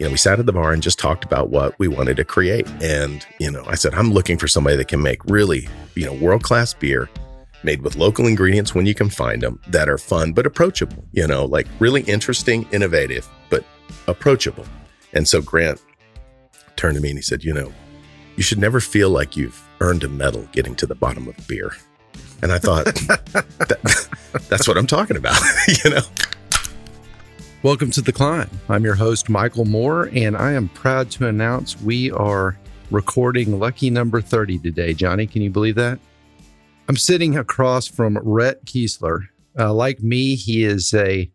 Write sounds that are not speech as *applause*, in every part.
you know, we sat at the bar and just talked about what we wanted to create. And, you know, I said, I'm looking for somebody that can make really, you know, world class beer made with local ingredients when you can find them that are fun but approachable, you know, like really interesting, innovative, but approachable. And so Grant turned to me and he said, You know, you should never feel like you've earned a medal getting to the bottom of beer. And I thought, *laughs* that, that's what I'm talking about, *laughs* you know? Welcome to The Climb. I'm your host, Michael Moore, and I am proud to announce we are recording lucky number 30 today. Johnny, can you believe that? I'm sitting across from Rhett Keisler. Uh, like me, he is a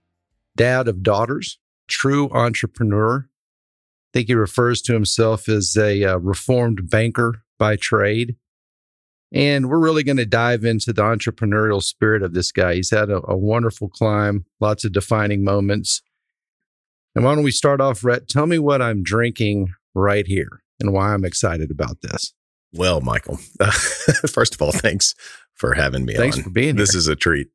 dad of daughters, true entrepreneur. I think he refers to himself as a uh, reformed banker by trade. And we're really going to dive into the entrepreneurial spirit of this guy. He's had a, a wonderful climb, lots of defining moments. And why don't we start off, Rhett? Tell me what I'm drinking right here and why I'm excited about this. Well, Michael, uh, *laughs* first of all, *laughs* thanks for having me Thanks on. for being here. This here. is a treat.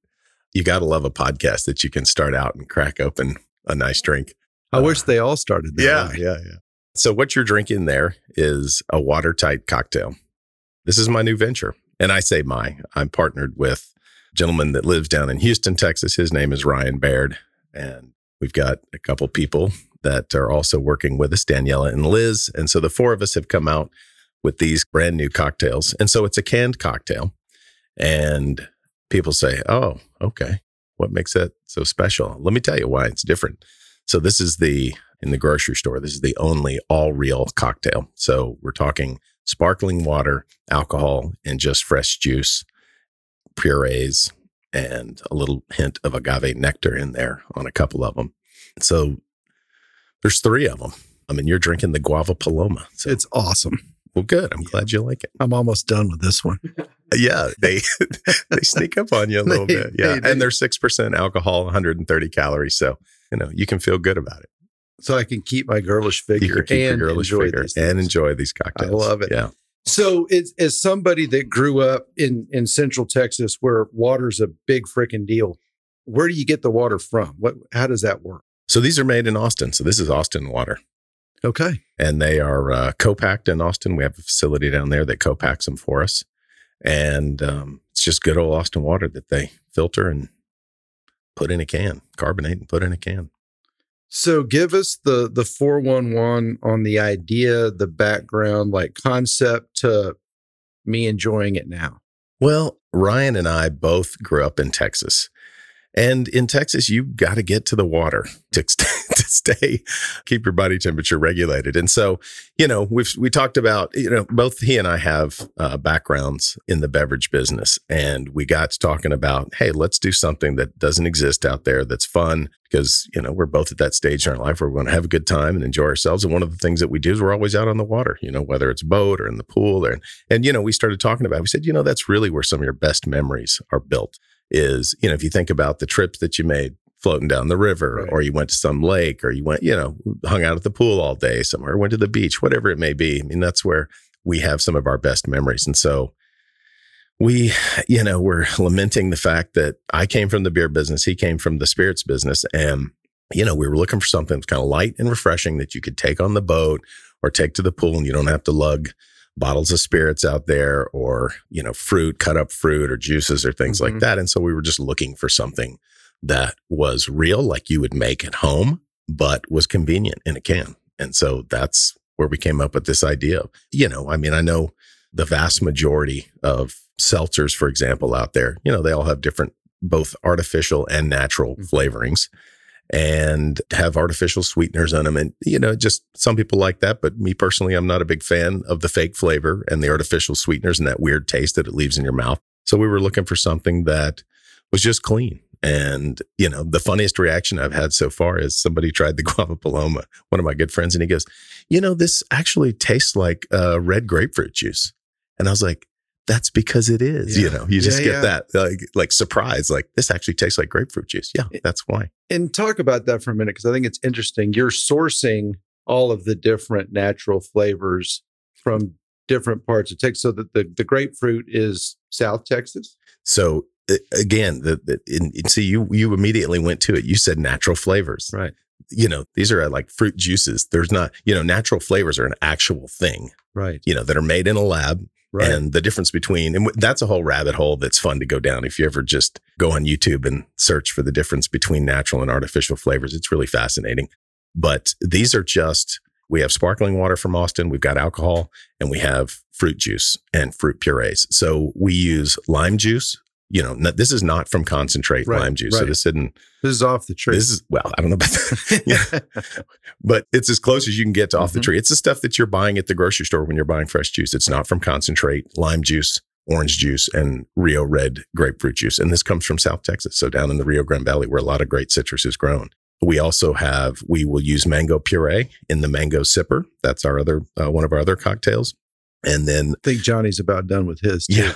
You got to love a podcast that you can start out and crack open a nice drink. I uh, wish they all started that Yeah, way. yeah, yeah. So, what you're drinking there is a watertight cocktail. This is my new venture. And I say my, I'm partnered with a gentleman that lives down in Houston, Texas. His name is Ryan Baird. And we've got a couple people that are also working with us, Daniela and Liz. And so the four of us have come out with these brand new cocktails. And so it's a canned cocktail. And people say, oh, okay. What makes that so special? Let me tell you why it's different. So this is the in the grocery store. This is the only all real cocktail. So we're talking sparkling water, alcohol, and just fresh juice, purees, and a little hint of agave nectar in there on a couple of them. So there's three of them. I mean, you're drinking the guava paloma. So It's awesome. well, good. I'm glad you like it. I'm almost done with this one. *laughs* Yeah, they *laughs* they sneak up on you a little They- bit. Yeah, they- they- and they're six percent alcohol, 130 calories. So you know you can feel good about it. So I can keep my girlish You figure can keep your and girlish enjoy figure and enjoy these cocktails. I love it. Yeah. So, as, as somebody that grew up in in Central Texas, where water's a big freaking deal, where do you get the water from? What? How does that work? So these are made in Austin. So this is Austin water. Okay. and they are uh, co-packed in Austin. We have a facility down there that co-packs them for us, and um, it's just good old Austin water that they filter and put in a can, carbonate and put in a can. So, give us the the four one one on the idea, the background, like concept to me enjoying it now. Well, Ryan and I both grew up in Texas. And in Texas, you got to get to the water *laughs* to, *laughs* to stay, keep your body temperature regulated. And so, you know, we've we talked about, you know, both he and I have uh, backgrounds in the beverage business, and we got to talking about, hey, let's do something that doesn't exist out there that's fun because you know we're both at that stage in our life where we want to have a good time and enjoy ourselves. And one of the things that we do is we're always out on the water, you know, whether it's boat or in the pool or and you know, we started talking about. It. We said, you know, that's really where some of your best memories are built. Is you know, if you think about the trips that you made floating down the river, Right. or you went to some lake, or you went, you know, hung out at the pool all day somewhere, went to the beach, whatever it may be. I mean, that's where we have some of our best memories. And so we, you know, we're lamenting the fact that I came from the beer business, he came from the spirits business, and you know, we were looking for something that's kind of light and refreshing that you could take on the boat or take to the pool and you don't have to lug bottles of spirits out there or, you know, fruit, cut up fruit or juices or things like Mhm. that. And so we were just looking for something that was real, like you would make at home, but was convenient in a can. And so that's where we came up with this idea. You know, I mean, I know the vast majority of seltzers, for example, out there, you know, they all have different, both artificial and natural Mhm. flavorings and have artificial sweeteners on them. And, you know, just some people like that. But me personally, I'm not a big fan of the fake flavor and the artificial sweeteners and that weird taste that it leaves in your mouth. So we were looking for something that was just clean. And, you know, the funniest reaction I've had so far is somebody *laughs* tried the guava paloma, one of my good friends, and he goes, you know, this actually tastes like uh, red grapefruit juice. And I was like, that's because it is, you know, you just Yeah, get yeah. that like, like surprise, like this actually tastes like grapefruit juice. Yeah, that's why. And talk about that for a minute because I think it's interesting. You're sourcing all of the different natural flavors from different parts of Texas. So that the, the grapefruit is South Texas. So uh, again, the, the in, in- see you you immediately went to it. You said natural flavors. Right. you know, these are like fruit juices. There's not, you know, natural flavors are an actual thing, Right. you know, that are made in a lab. Right. And the difference between, and that's a whole rabbit hole that's fun to go down. If you ever just go on YouTube and search for the difference between natural and artificial flavors, it's really fascinating. But these are just, we have sparkling water from Austin, we've got alcohol, and we have fruit juice and fruit purees. So we use lime juice. You know, this is not from concentrate Right, lime juice. So this isn't, this is off the tree. this is, well, I don't know about that. *laughs* yeah but it's as close as you can get to off the Mhm. tree. It's the stuff that you're buying at the grocery store when you're buying fresh juice. It's not from concentrate, lime juice, orange juice, and Rio Red grapefruit juice. And this comes from South Texas, so down in the Rio Grande Valley where a lot of great citrus is grown. We also have we will use mango puree in the mango sipper. That's our other uh, one of our other cocktails. And then I think Johnny's about done with his. Too. yeah,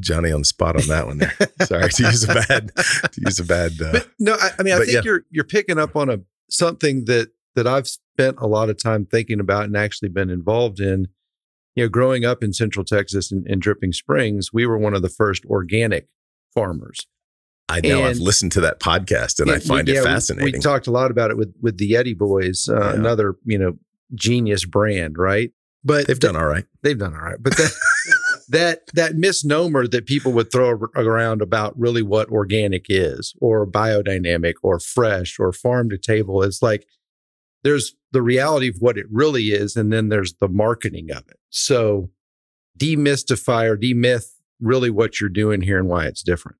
Johnny on the spot on that one there. Sorry to use a *laughs* bad to use a bad. Uh, But no, I, I mean, I think yeah. you're you're picking up on a something that that I've spent a lot of time thinking about and actually been involved in. You know, growing up in Central Texas and, and Dripping Springs, we were one of the first organic farmers. I know I've listened to that podcast and I find yeah, it we- fascinating. We, talked a lot about it with with the Yeti Boys, uh, Yeah. another you know genius brand, right? But They've done all right. they've done all right. But that *laughs* that that misnomer that people would throw around about really what organic is, or biodynamic, or fresh, or farm to table, is like there's the reality of what it really is, and then there's the marketing of it. So demystify or demyth really what you're doing here and why it's different.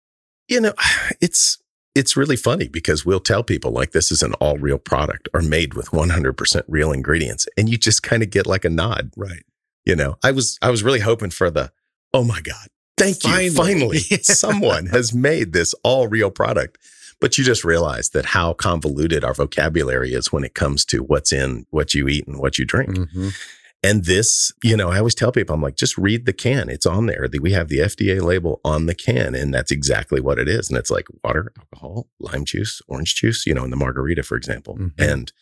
you know *sighs* it's it's really funny because we'll tell people like this is an all real product or made with 100% real ingredients and you just kind of get like a nod Right. you know i was i was really hoping for the oh my god thank you Finally. finally *laughs* Yeah. someone has made this all real product but you just realize that how convoluted our vocabulary is when it comes to what's in what you eat and what you drink Mhm. and this, you know, I always tell people, I'm like, just read the can. It's on there. We have the FDA label on the can, and that's exactly what it is. And it's like water, alcohol, lime juice, orange juice, you know, in the margarita, for example. Mhm. And,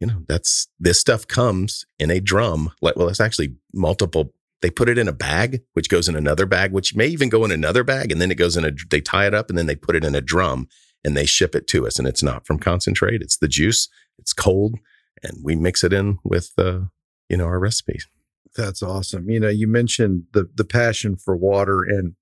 you know, that's this stuff comes in a drum. Like, well, it's actually multiple. They put it in a bag, which goes in another bag, which may even go in another bag. And then it goes in a, they tie it up and then they put it in a drum and they ship it to us. And it's not from concentrate, it's the juice, it's cold, and we mix it in with, uh, you know, our recipes. That's awesome. You know, you mentioned the the passion for water and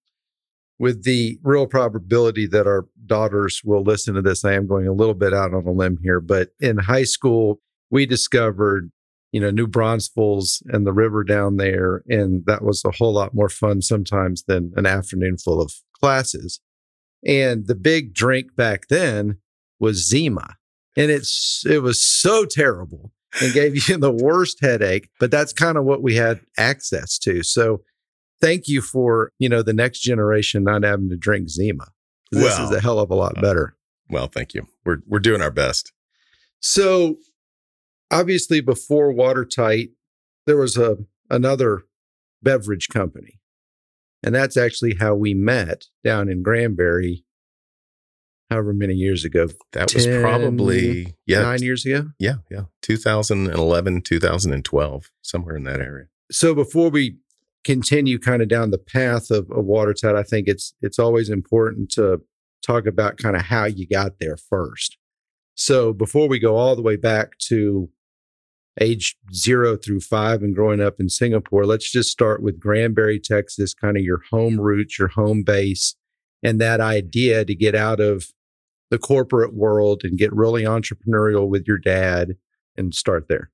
with the real probability that our daughters will listen to this, I am going a little bit out on a limb here, but in high school, we discovered, you know, New Braunfels and the river down there. And that was a whole lot more fun sometimes than an afternoon full of classes. And the big drink back then was Zima. And it's it was so terrible and gave *laughs* you the worst headache. But that's kind of what we had access to. So thank you for, you know, the next generation not having to drink Zima. This Well, is a hell of a lot uh, better. Well, thank you. We're we're doing our best. So obviously before Watertight, there was a another beverage company. And that's actually how we met down in Granbury, however many years ago. That was probably yeah, Nine years ago. yeah, yeah. 2011, 2012, somewhere in that area. so before we continue kind of down the path of, of watertight i think it's it's always important to talk about kind of how you got there first so before we go all the way back to age zero through five and growing up in singapore let's just start with granbury texas kind of your home roots your home base and that idea to get out of the corporate world and get really entrepreneurial with your dad and start there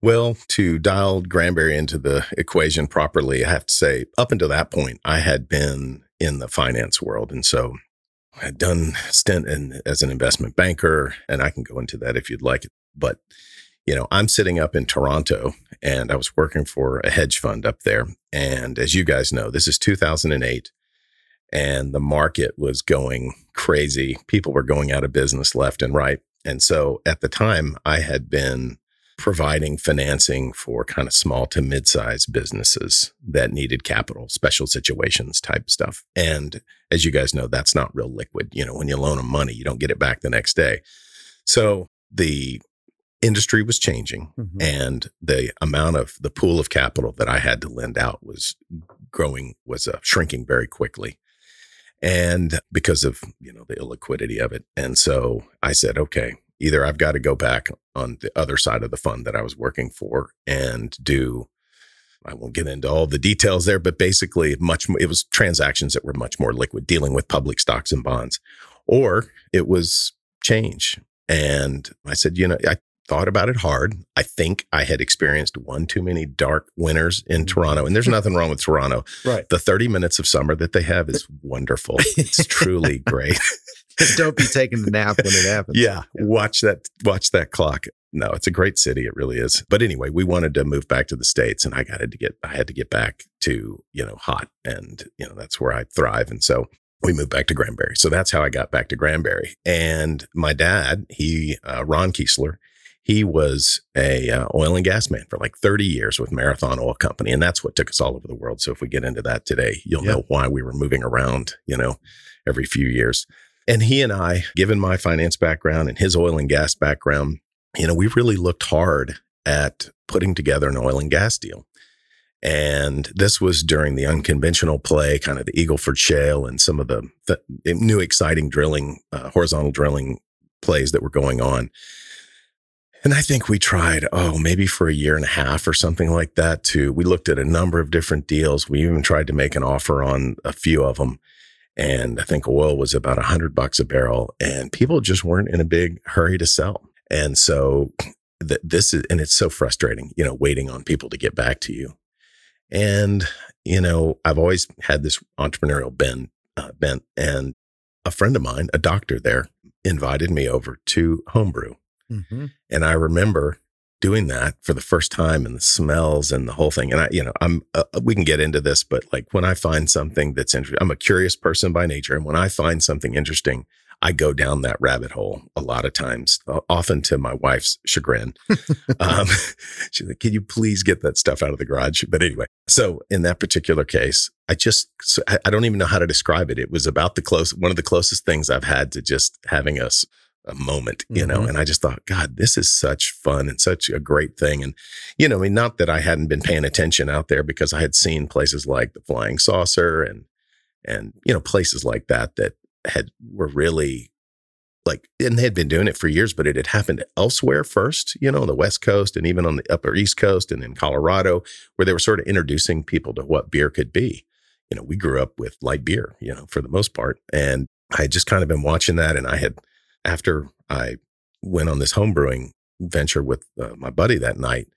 Well, to dial Granbury into the equation properly, I have to say, up until that point, I had been in the finance world. And so I had done stint in, as an investment banker, and I can go into that if you'd like. But, you know, I'm sitting up in Toronto and I was working for a hedge fund up there. And as you guys know, this is 2008 and the market was going crazy. People were going out of business left and right. And so at the time, I had been providing financing for kind of small to mid-sized businesses that needed capital, special situations type stuff. And as you guys know, that's not real liquid. You know, when you loan them money, you don't get it back the next day. So the industry was changing and the amount of the pool of capital that I had to lend out was growing, was uh, shrinking very quickly. And because of, you know, the illiquidity of it. And so I said, okay, either I've got to go back on the other side of the fund that I was working for and do I won't get into all the details there, but basically much it was transactions that were much more liquid, dealing with public stocks and bonds, or it was change. And I said, you know, I thought about it hard. I think I had experienced one too many dark winters in mm-hmm. Toronto, and there's nothing wrong with Toronto. Right. The 30 minutes of summer that they have is wonderful. It's truly *laughs* great. Don't be taking a nap when it happens. Yeah, watch that watch that clock. No, it's a great city. It really is. But anyway, we wanted to move back to the states, and I got to get. I had to get back to you know hot, and you know that's where I thrive. And so we moved back to Granbury. So that's how I got back to Granbury. And my dad, he uh, Ron Keisler, he was a uh, oil and gas man for like 30 years with Marathon Oil Company, and that's what took us all over the world. So if we get into that today, you'll Yeah. know why we were moving around, you know, every few years. And he and I, given my finance background and his oil and gas background, you know, we really looked hard at putting together an oil and gas deal. And this was during the unconventional play, kind of the Eagleford Shale and some of the, the new exciting drilling, uh, horizontal drilling plays that were going on. And I think we tried, oh, maybe for a year and a half or something like that too. We looked at a number of different deals. We even tried to make an offer on a few of them. And I think oil was about a hundred bucks a barrel and people just weren't in a big hurry to sell. And so th- this is, and it's so frustrating, you know, waiting on people to get back to you. And, you know, I've always had this entrepreneurial bent, uh, bent and a friend of mine, a doctor there invited me over to homebrew. Mhm. And I remember doing that for the first time and the smells and the whole thing. And I, you know, I'm, uh, we can get into this, but like when I find something that's interesting, I'm a curious person by nature. And when I find something interesting, I go down that rabbit hole a lot of times, uh, often to my wife's chagrin. *laughs* um, *laughs* she's like, can you please get that stuff out of the garage? But anyway, so in that particular case, I just, so I, don't even know how to describe it. It was about the close, one of the closest things I've had to just having a, s- a moment, you know, Mhm. and I just thought, God, this is such fun and such a great thing. And, you know, I mean, not that I hadn't been paying attention out there because I had seen places like the Flying Saucer and, and, you know, places like that that had, were really like, and they had been doing it for years, but it had happened elsewhere first, you know, on the West Coast and even on the upper East Coast and in Colorado, where they were sort of introducing people to what beer could be. You know, we grew up with light beer, you know, for the most part. And I had just kind of been watching that. And I had, after I went on this homebrewing venture with uh, my buddy that night,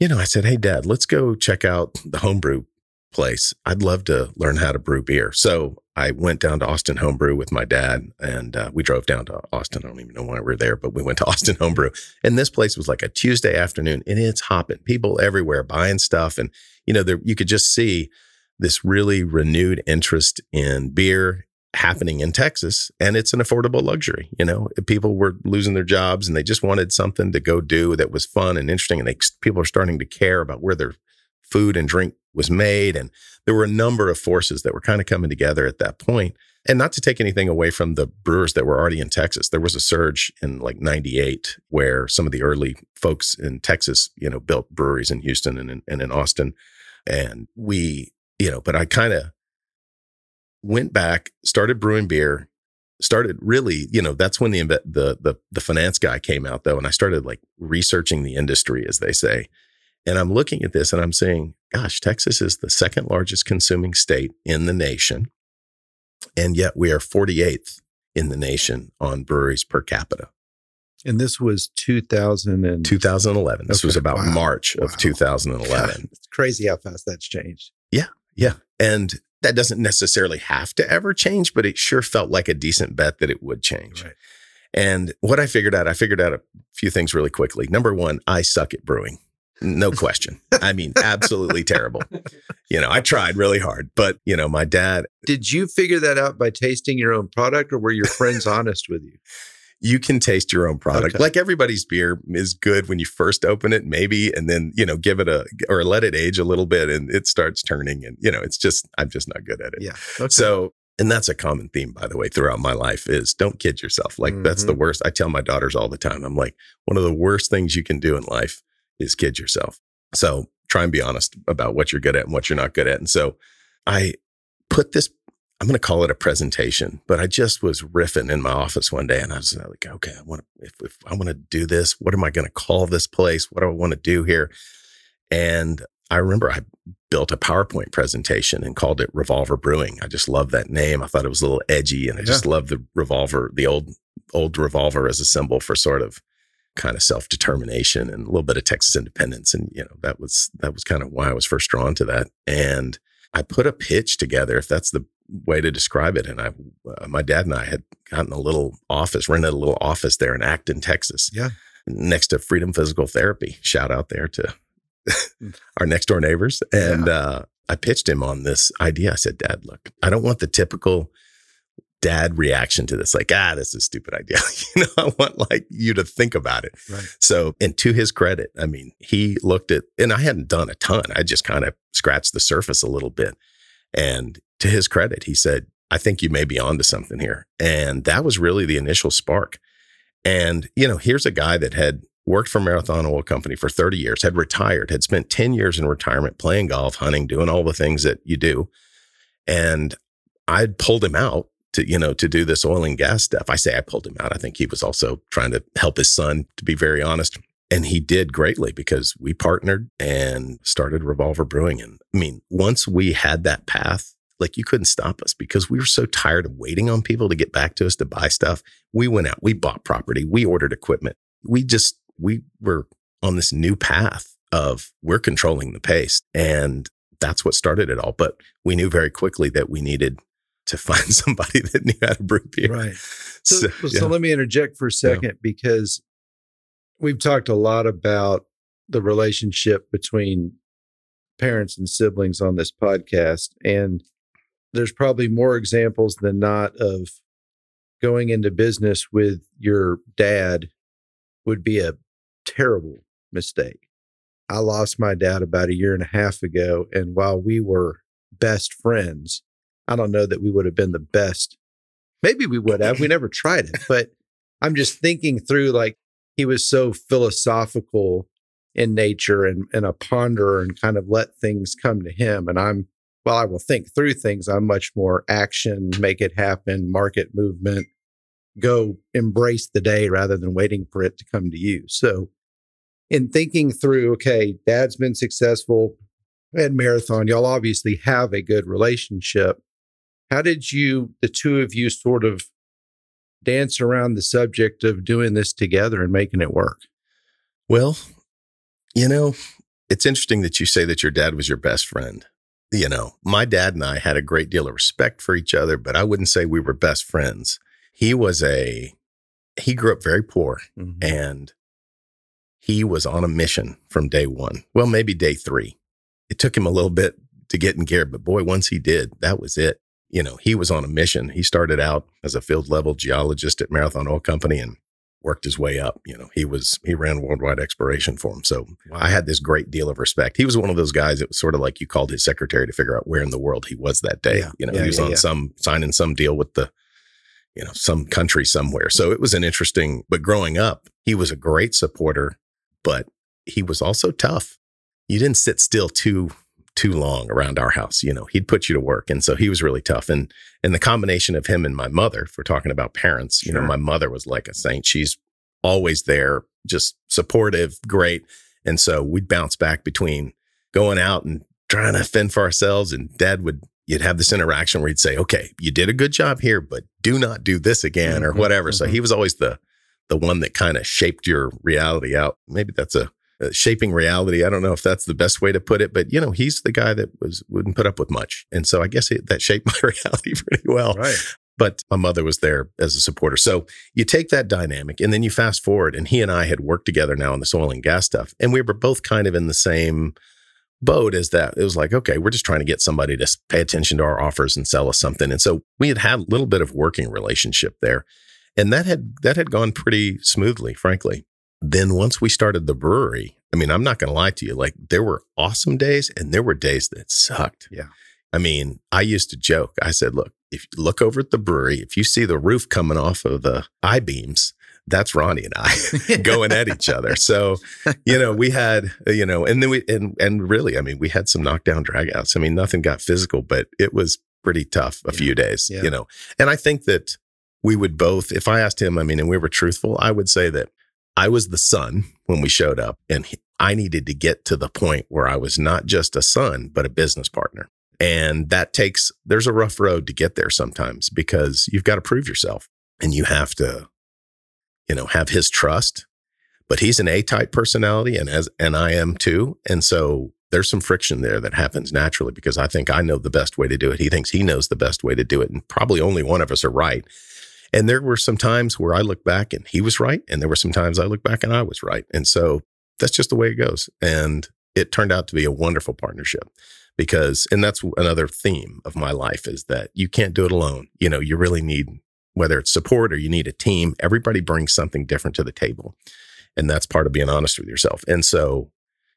you know, I said, Hey, dad, let's go check out the homebrew place. I'd love to learn how to brew beer. So I went down to Austin Homebrew with my dad and uh, we drove down to Austin. I don't even know why we were there, but we went to *laughs* Austin Homebrew. And this place was like a Tuesday afternoon and it's hopping, people everywhere buying stuff. And, you know, there, you could just see this really renewed interest in beer happening in Texas. And it's an affordable luxury. You know, people were losing their jobs and they just wanted something to go do that was fun and interesting. And they, people are starting to care about where their food and drink was made. And there were a number of forces that were kind of coming together at that point. And not to take anything away from the brewers that were already in Texas, there was a surge in like 98 where some of the early folks in Texas, you know, built breweries in Houston and in, and in Austin. And we, you know, but I kind of went back, started brewing beer, started really, you know, that's when the, the, the, the finance guy came out though. And I started like researching the industry, as they say. And I'm looking at this and I'm saying, gosh, Texas is the second largest consuming state in the nation. And yet we are 48th in the nation on breweries per capita. And this was 2000 and 2011. This was about Wow. March of Wow. *laughs* 2011. It's crazy how fast that's changed. Yeah. Yeah. And that doesn't necessarily have to ever change, but it sure felt like a decent bet that it would change. Right. And what I figured out, I figured out a few things really quickly. Number one, I suck at brewing. No *laughs* question. I mean, absolutely terrible. You know, I tried really hard, but you know, my dad, Did you figure that out by tasting your own product or were your friends *laughs* honest with you? You can taste your own product. Okay. Like everybody's beer is good when you first open it, maybe, and then, you know, give it a, or let it age a little bit and it starts turning. And, you know, it's just, I'm just not good at it. Yeah. Okay. So, and that's a common theme, by the way, throughout my life is don't kid yourself. Like that's the mm-hmm. worst. I tell my daughters all the time. I'm like, one of the worst things you can do in life is kid yourself. So try and be honest about what you're good at and what you're not good at. And so I put this, I'm going to call it a presentation, but I just was riffing in my office one day and I was like, okay, I want to, if, if I want to do this, what am I going to call this place? What do I want to do here? And I remember I built a PowerPoint presentation and called it Revolver Brewing. I just love that name. I thought it was a little edgy and I just love the revolver, the old, old revolver as a symbol for sort of kind of self-determination and a little bit of Texas independence. And, you know, that was, that was kind of why I was first drawn to that. And I put a pitch together, if that's the way to describe it. And I, uh, my dad and I had gotten a little office, rented a little office there in Acton, Texas. Yeah. Next to Freedom Physical Therapy. Shout out there to *laughs* our next door neighbors. And yeah. uh, I pitched him on this idea. I said, Dad, look, I don't want the typical dad reaction to this, like, ah, this is a stupid idea. *laughs* you know, I want like you to think about it. Right. So, and to his credit, I mean, he looked at, and I hadn't done a ton. I just kind of scratched the surface a little bit. And to his credit, he said, I think you may be onto something here. And that was really the initial spark. And, you know, here's a guy that had worked for Marathon Oil Company for 30 years, had retired, had spent 10 years in retirement playing golf, hunting, doing all the things that you do. And I'd pulled him out to, you know, to do this oil and gas stuff. I say I pulled him out. I think he was also trying to help his son, to be very honest. And he did greatly because we partnered and started Revolver Brewing. And I mean, once we had that path, like you couldn't stop us because we were so tired of waiting on people to get back to us to buy stuff. We went out, we bought property, we ordered equipment. We just, we were on this new path of we're controlling the pace. And that's what started it all. But we knew very quickly that we needed to *laughs* find somebody that knew how to brew beer. Right. So, so, yeah. so let me interject for a second yeah. because we've talked a lot about the relationship between parents and siblings on this podcast. And there's probably more examples than not of going into business with your dad would be a terrible mistake. I lost my dad about a year and a half ago. And while we were best friends, I don't know that we would have been the best. Maybe we would have. We *laughs* never tried it. But I'm just thinking through like he was so philosophical in nature and, and a ponderer and kind of let things come to him. And I'm, well, I will think through things. I'm much more action, make it happen, market movement, go embrace the day rather than waiting for it to come to you. So, in thinking through, okay, dad's been successful at Marathon, y'all obviously have a good relationship. How did you, the two of you, sort of dance around the subject of doing this together and making it work? Well, you know, it's interesting that you say that your dad was your best friend. You know, my dad and I had a great deal of respect for each other, but I wouldn't say we were best friends. He was a, he grew up very poor mm-hmm. and he was on a mission from day one. Well, maybe day three. It took him a little bit to get in gear, but boy, once he did, that was it you know, he was on a mission. He started out as a field level geologist at Marathon Oil Company and worked his way up. You know, he was, he ran worldwide exploration for him. So wow. I had this great deal of respect. He was one of those guys that was sort of like you called his secretary to figure out where in the world he was that day. Yeah. You know, yeah, he was yeah, on some, signing some deal with the, you know, some country somewhere. So it was an interesting, but growing up, he was a great supporter, but he was also tough. You didn't sit still too too long around our house. You know, he'd put you to work. And so he was really tough. And and the combination of him and my mother, if we're talking about parents, you know, my mother was like a saint. She's always there, just supportive, great. And so we'd bounce back between going out and trying to fend for ourselves. And dad would you'd have this interaction where he'd say, Okay, you did a good job here, but do not do this again mm-hmm, or whatever. Mm-hmm. So he was always the the one that kind of shaped your reality out. Maybe that's a uh, shaping reality. I don't know if that's the best way to put it, but you know, he's the guy that was wouldn't put up with much, and so I guess it, that shaped *laughs* my reality pretty well. Right. But my mother was there as a supporter. So you take that dynamic, and then you fast forward, and he and I had worked together now on this oil and gas stuff, and we were both kind of in the same boat as that. It was like, okay, we're just trying to get somebody to pay attention to our offers and sell us something, and so we had had a little bit of working relationship there, and that had that had gone pretty smoothly, frankly then once we started the brewery, I mean, I'm not going to lie to you, like there were awesome days and there were days that sucked. Yeah. I mean, I used to joke. I said, look, if you look over at the brewery, if you see the roof coming off of the I beams, that's Ronnie and I *laughs* going at each other. So, you know, we had, uh, you know, and then we, and, and really, I mean, we had some knockdown dragouts. I mean, nothing got physical, but it was pretty tough a Yeah. few days, Yeah. you know. And I think that we would both, if I asked him, I mean, and we were truthful, I would say that I was the son when we showed up, and I needed to get to the point where I was not just a son, but a business partner. And that takes, there's a rough road to get there sometimes because you've got to prove yourself and you have to, you know, have his trust. But he's an A type personality and as, and I am too. And so there's some friction there that happens naturally because I think I know the best way to do it. He thinks he knows the best way to do it. And probably only one of us are right. And there were some times where I look back and he was right. And there were some times I look back and I was right. And so that's just the way it goes. And it turned out to be a wonderful partnership because, and that's another theme of my life is that you can't do it alone. You know, you really need, whether it's support or you need a team, everybody brings something different to the table. And that's part of being honest with yourself. And so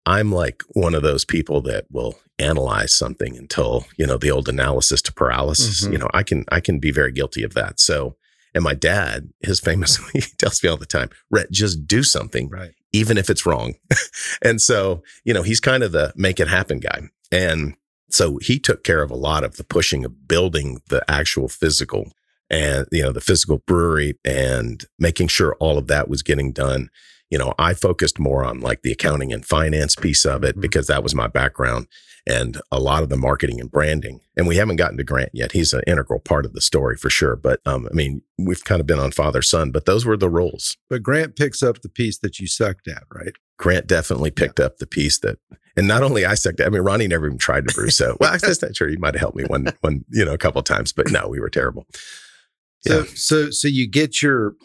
I'm like one of those people that will analyze something until, you know, the old analysis to paralysis. Mhm. You know, I can, I can be very guilty of that. So, and my dad, his famously *laughs* he tells me all the time, Rhett, just do something, Right. even if it's wrong. *laughs* and so, you know, he's kind of the make it happen guy. And so he took care of a lot of the pushing of building the actual physical and, you know, the physical brewery and making sure all of that was getting done. You know, I focused more on like the accounting and finance piece of it Mhm. because that was my background and a lot of the marketing and branding. And we haven't gotten to Grant yet. He's an integral part of the story for sure. But um, I mean, we've kind of been on father son, but those were the roles. But Grant picks up the piece that you sucked at, right? Grant definitely picked up the piece that, and not only I sucked. at- I mean, Ronnie never even tried to brew. So, well, I'm just not sure he might have helped me one, one, you know, a couple of times, but no, we were terrible. So Yeah. so so you get your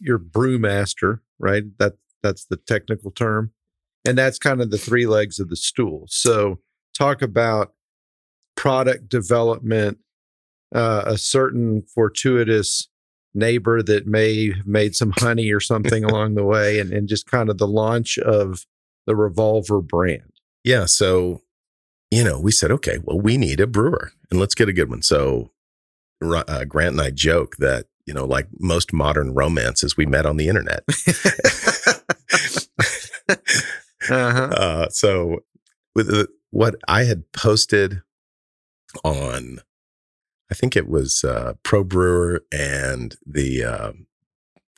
your brewmaster, right? That that's the technical term. And that's kind of the three legs of the stool. So talk about product development, uh, a certain fortuitous neighbor that may have made some honey or something *laughs* along the way, and, and just kind of the launch of the revolver brand. Yeah. So, you know, we said, okay, well, we need a brewer and let's get a good one. So, uh, Grant and I joke that, you know, like most modern romances, we met on the internet. *laughs* Uh-huh. *laughs* Uh, so, with the, what I had posted on, I think it was uh, Pro Brewer and the um,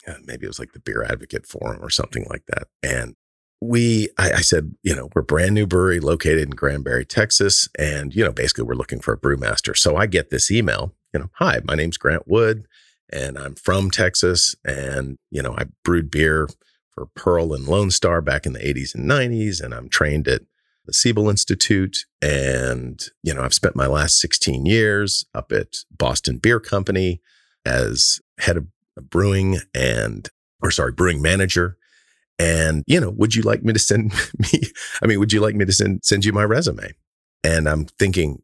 uh, maybe it was like the Beer Advocate Forum or something like that. And we, I, I said, you know, we're brand new brewery located in Granbury, Texas, and you know, basically we're looking for a brewmaster. So I get this email, you know, hi, my name's Grant Wood, and I'm from Texas, and you know, I brewed beer for Pearl and Lone Star back in the 80s and 90s, and I'm trained at the Siebel Institute. And, you know, I've spent my last 16 years up at Boston Beer Company as head of brewing and, or sorry, brewing manager. And, you know, would you like me to send *laughs* me, I mean, would you like me to send, send you my resume? And I'm thinking,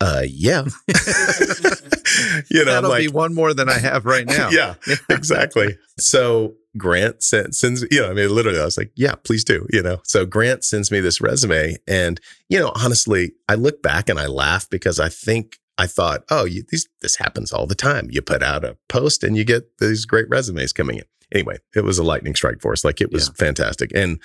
uh, yeah. *laughs* *laughs* you know, That'll like, be one more than I have right *laughs* now. yeah, exactly. So Grant sent, sends, you know, I mean, literally, I was like, yeah, please do, you know. So Grant sends me this resume. And, you know, honestly, I look back and I laugh because I think I thought, oh, you, these, this happens all the time. You put out a post and you get these great resumes coming in. Anyway, it was a lightning strike for us. Like it was Yeah. fantastic. And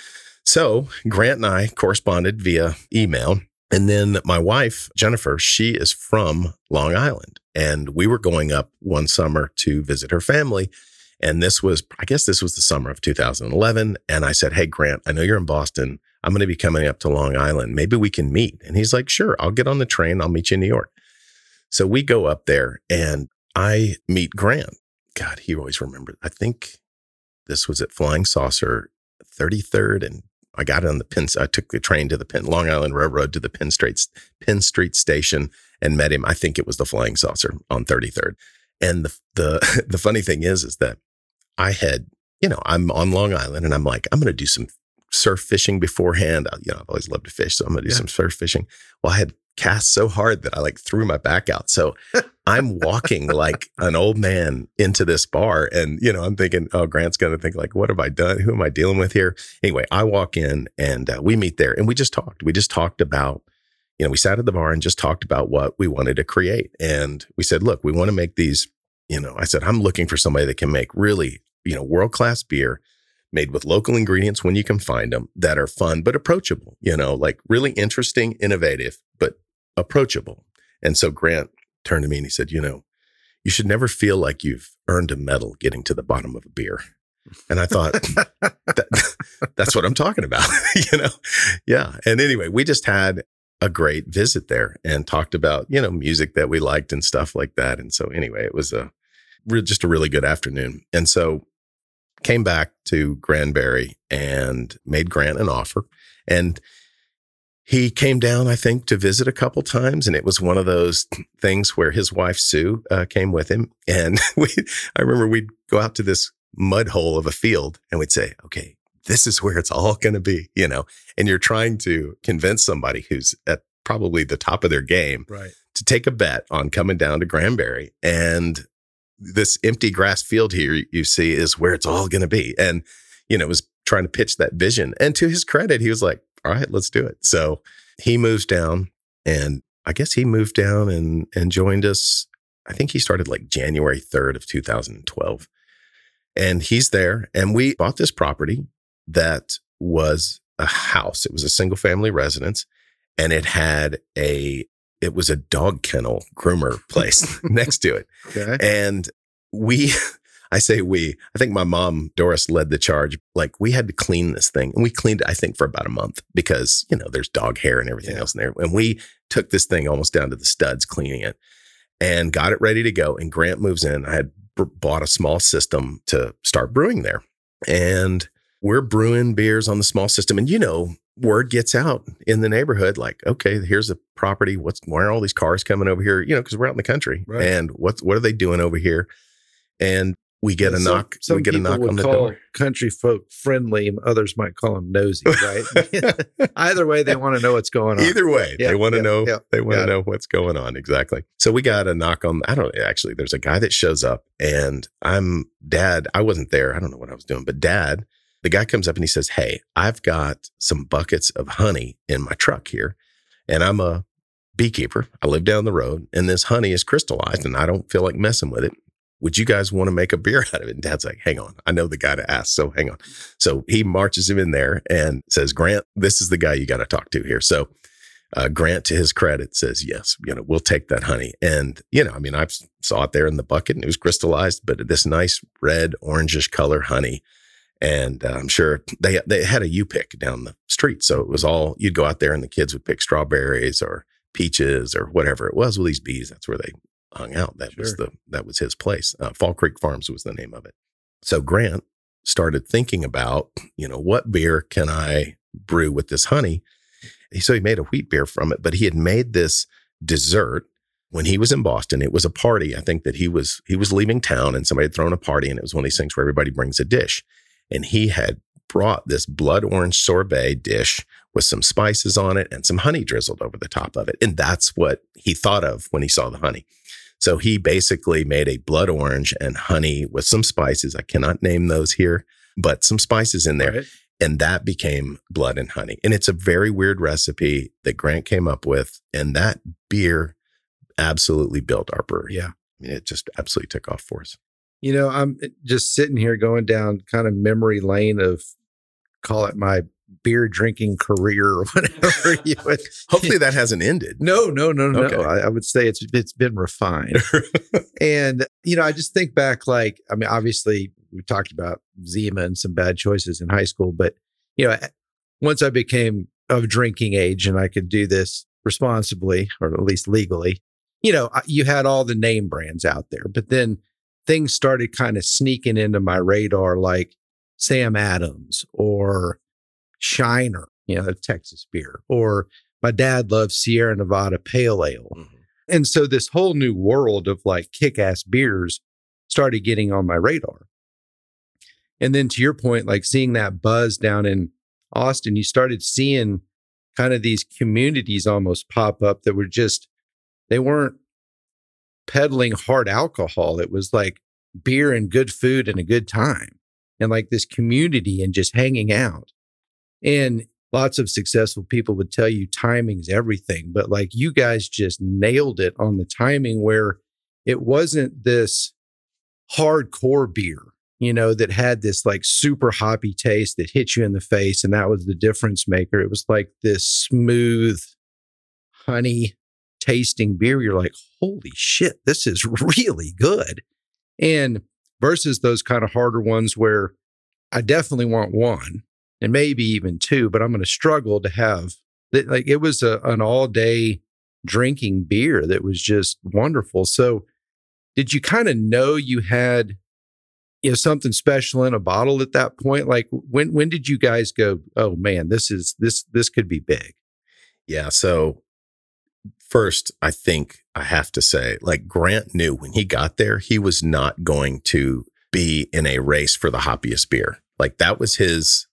so Grant and I corresponded via email. And then my wife, Jennifer, she is from Long Island. And we were going up one summer to visit her family. And this was, I guess this was the summer of 2011. And I said, Hey, Grant, I know you're in Boston. I'm going to be coming up to Long Island. Maybe we can meet. And he's like, Sure, I'll get on the train. I'll meet you in New York. So we go up there and I meet Grant. God, he always remembered. I think this was at Flying Saucer 33rd. And I got on the Penn, I took the train to the Penn, Long Island Railroad to the Penn Street, Penn Street station and met him. I think it was the Flying Saucer on 33rd. And the, the, *laughs* the funny thing is, is that I had, you know, I'm on Long Island and I'm like, I'm going to do some surf fishing beforehand. I- You know, I've always loved to fish. So I'm going to do Yeah. some surf fishing. Well, I had cast so hard that I like threw my back out. So I'm walking like an old man into this bar. And, you know, I'm thinking, oh, Grant's going to think like, what have I done? Who am I dealing with here? Anyway, I walk in and uh, we meet there and we just talked. We just talked about, you know, we sat at the bar and just talked about what we wanted to create. And we said, look, we want to make these, you know, I said, I'm looking for somebody that can make really, you know, world class beer made with local ingredients when you can find them that are fun, but approachable, you know, like really interesting, innovative, but approachable. And so Grant turned to me and he said, You know, you should never feel like you've earned a medal getting to the bottom of a beer. And I thought, that, *laughs* that's what I'm talking about, *laughs* you know? Yeah. And anyway, we just had a great visit there and talked about, you know, music that we liked and stuff like that. And so anyway, it was a just a really good afternoon. And so came back to Granbury and made Grant an offer. And he came down, I think, to visit a couple times, and it was one of those things where his wife Sue uh, came with him, and *laughs* we. I remember we'd go out to this mud hole of a field, and we'd say, "Okay, this is where it's all going to be," you know. And you're trying to convince somebody who's at probably the top of their game, right. to take a bet on coming down to Granbury, and this empty grass field here you see is where it's all going to be, and you know, was trying to pitch that vision. And to his credit, he was like, all right, let's do it. So he moves down and I guess he moved down and, and joined us. I think he started like January 3rd of 2012. And he's there. And we bought this property that was a house. It was a single family residence and it had a it was a dog kennel groomer *laughs* place next to it. Okay. And we *laughs* I say we. I think my mom, Doris, led the charge. Like we had to clean this thing, and we cleaned it. I think for about a month because you know there's dog hair and everything Yeah. else in there. And we took this thing almost down to the studs, cleaning it, and got it ready to go. And Grant moves in. I had b- bought a small system to start brewing there, and we're brewing beers on the small system. And you know, word gets out in the neighborhood, like, okay, here's a property. What's why are all these cars coming over here? You know, because we're out in the country, Right. and what what are they doing over here? And we get a Some- knock. Some we get a people knock on the call door. Country folk friendly, and others might call them nosy, right? *laughs* *laughs* Either way, they want to know what's going on. Either way, Yeah, they want to yeah, know. yeah, they want to know what's going on exactly. So we got a knock on. I don't actually. There's a guy that shows up, and I'm dad. I wasn't there. I don't know what I was doing, but dad. The guy comes up and he says, "Hey, I've got some buckets of honey in my truck here, and I'm a beekeeper. I live down the road, and this honey is crystallized, and I don't feel like messing with it. Would you guys want to make a beer *laughs* out of it?" And Dad's like, "Hang on, I know the guy to ask, so hang on." So he marches him in there and says, "Grant, this is the guy you got to talk to here." So uh, Grant, to his credit, says, "Yes, you know, we'll take that honey." And you know, I mean, I saw it there in the bucket, and it was crystallized, but this nice red, orangish color honey. And uh, I'm sure they they had a U pick down the street, so it was all you'd go out there, and the kids would pick strawberries or peaches or whatever it was. with these bees, that's where they hung out. That was the that was his place. Uh, Fall Creek Farms was the name of it. So Grant started thinking about, you know, what beer can I brew with this honey? So he made a wheat beer from it, but he had made this dessert when he was in Boston. It was a party. I think that he was he was leaving town and somebody had thrown a party and it was one of these things where everybody brings a dish. And he had brought this blood orange sorbet dish with some spices on it and some honey drizzled over the top of it. And that's what he thought of when he saw the honey. So he basically made a blood orange and honey with some spices. I cannot name those here, but some spices in there. Right? And that became blood and honey. And it's a very weird recipe that Grant came up with. And that beer absolutely built our brewery. Yeah. I mean, it just absolutely took off for us. You know, I'm just sitting here going down kind of memory lane of call it my beer drinking career or *laughs* whatever you *laughs* would. Hopefully that hasn't ended. No, no, no, no. Okay. I, I would say it's it's been refined. *laughs* and you know, I just think back, like, I mean, obviously we talked about Zima and some bad choices in high school, but you know, eh, once I became of drinking age and I could do this responsibly or at least legally, you know, you had all the name brands out there, but then things started kind of sneaking into my radar, like Sam Adams or Shiner, you know, Texas beer, or my dad loved Sierra Nevada Pale Ale. Mm-hmm. And so this whole new world of like kick ass beers started getting on my radar. And then to your point, like seeing that buzz down in Austin, you started seeing kind of these communities almost pop up that were just, they weren't peddling hard alcohol. It was like beer and good food and a good time and like this community and just hanging out. And lots of successful people would tell you timing's everything, but like you guys just nailed it on the timing where it wasn't this hardcore beer, you know, that had this like super hoppy taste that hit you in the face. And that was the difference maker. It was like this smooth honey tasting beer, you're like, holy shit, this is *laughs* really good. And versus those kind of harder ones where I definitely want one and maybe even two, but I'm going to struggle to have like it was a, an all day drinking beer that was just wonderful. So, did you kind of know you had you know something special in a bottle at that point? Like when when did you guys go? Oh man, this is this this could be big. Yeah. So first, I think I have to say, like Grant knew when he got there, he was not going to be in a race for the hoppiest beer. Like that was his.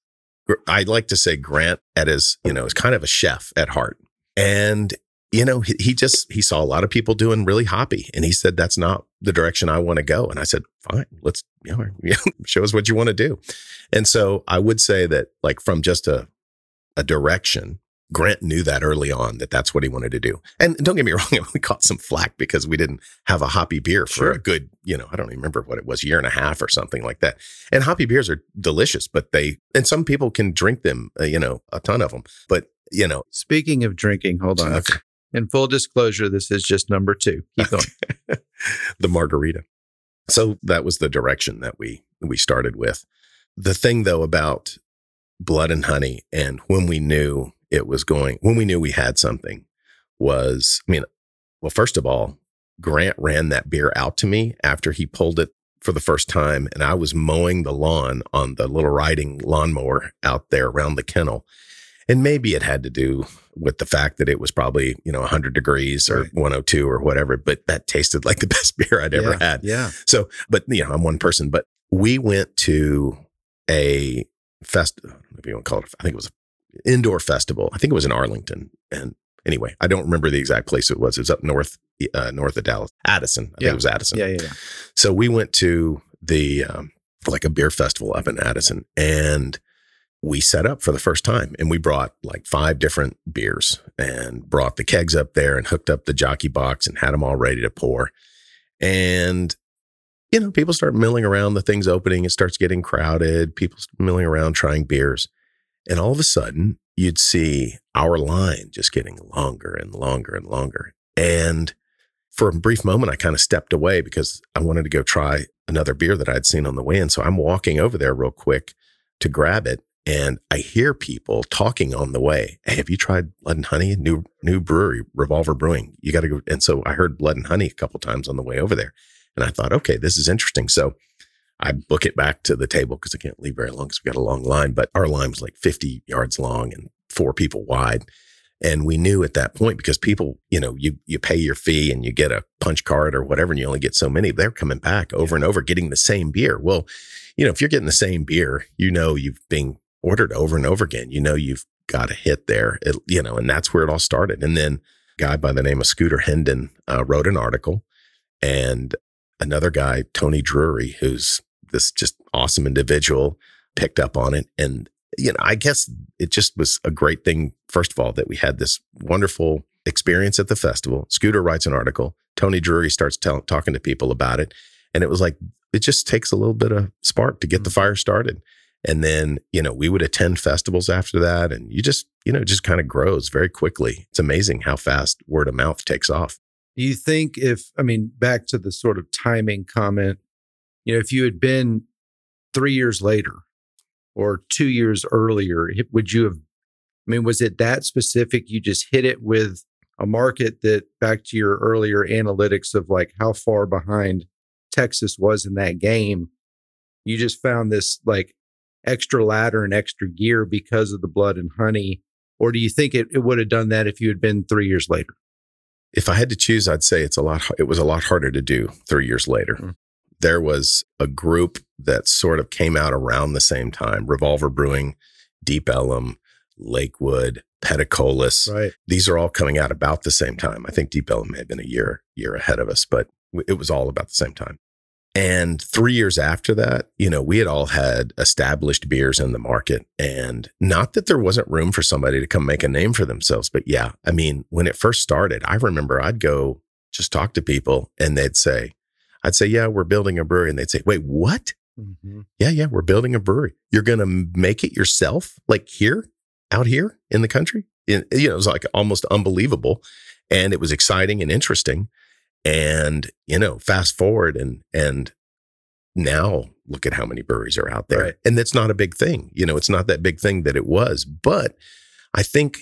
I'd like to say Grant at his, you know, is kind of a chef at heart. And you know, he, he, just he saw a lot of people doing really hoppy, and he said that's not the direction I want to go. And I said, fine, let's you *laughs* know, show us what you want to do. And so I would say that like from just a a direction, Grant knew that early on that that's what he wanted to do. And don't get me *laughs* wrong, we caught some flack because we didn't have a hoppy beer for sure. a good, you know, I don't even remember what it was, year and a half or something like that. And hoppy beers are delicious, but they and some people can drink them, uh, you know, a ton of them. But you know, speaking of drinking, hold on. Okay. In full disclosure, this is just number two. Keep going. *laughs* the margarita. So that was the direction that we we started with. The thing though about blood and honey and when we knew it was going when we knew we had something was I mean, well, first of all, Grant ran that beer out to me after he pulled it for the first time and I was mowing the lawn on the little riding lawnmower out there around the kennel. And maybe it had to do with the fact that it was probably, you know, 100 degrees or right. 102 or whatever, but that tasted like the *laughs* best beer I'd ever yeah, had. Yeah. So, but, you know, I'm one person, but we went to a fest, if you want to call it, I think it was an indoor festival. I think it was in Arlington. And anyway, I don't remember the exact place it was. It was up north, uh, north of Dallas, Addison. I yeah. think it was Addison. Yeah, yeah, yeah. So we went to the, um, like a beer festival up in Addison and we set up for the first time and we brought like five different beers and brought the kegs up there and hooked up the jockey box and had them all ready to pour. And, you know, people start milling around, the thing's opening, it starts getting crowded, people milling around trying beers. And all of a sudden, you'd see our line just getting longer and longer and longer. And for a brief moment, I kind of stepped away because I wanted to go try another beer that I'd seen on the way in. So I'm walking over there real quick to grab it. And I hear people talking on the way. Hey, have you tried Blood and Honey? New new brewery, Revolver Brewing. You got to go. And so I heard Blood and Honey a couple times on the way over there. And I thought, okay, this is interesting. So I book it back to the table because I can't leave very long because we got a long line. But our line was like 50 yards long and four people wide. And we knew at that point because people, you know, you you pay your fee and you get a punch card or whatever, and you only get so many. They're coming back over and over, getting the same beer. Well, you know, if you're getting the same beer, you know you've been ordered over and over again. You know, you've got a hit there, it, you know, and that's where it all started. And then a guy by the name of Scooter Hendon uh, wrote an article and another guy, Tony Drury, who's this just awesome individual, picked up on it. And, you know, I guess it just was a great thing, first of all, that we had this wonderful experience at the festival. Scooter writes an article. Tony Drury starts tell, talking to people about it. And it was like, it just takes a little bit of spark to get the mm-hmm. fire started. And then, you know, we would attend festivals after that. And you just, you know, just kind of grows very quickly. It's amazing how fast word of mouth takes off. Do you think if, I mean, back to the sort of timing comment, you know, if you had been three years later or two years earlier, would you have, I mean, was it that specific? You just hit it with a market that, back to your earlier analytics of like how far behind Texas was in that game, you just found this like extra ladder and extra gear because of the blood and honey? Or do you think it, it would have done that if you had been three years later? If I had to choose, I'd say it's a lot, it was a lot harder to do three years later. Mm-hmm. There was a group that sort of came out around the same time Revolver Brewing, Deep Ellum, Lakewood, Peticolas. Right. These are all coming out about the same time. I think Deep Ellum may have been a year year ahead of us, but it was all about the same time. And three years after that, you know, we had all had established beers in the market. And not that there wasn't room for somebody to come make a name for themselves, but yeah, I mean, when it first started, I remember I'd go just talk to people and they'd say, I'd say, yeah, we're building a brewery. And they'd say, wait, what? Mm-hmm. Yeah, yeah, we're building a brewery. You're going to make it yourself, like here, out here in the country? you know, it was like almost unbelievable. and it was exciting and interesting. And, you know, fast forward and, and now look at how many breweries are out there. Right. And that's not a big thing. You know, it's not that big thing that it was. But I think,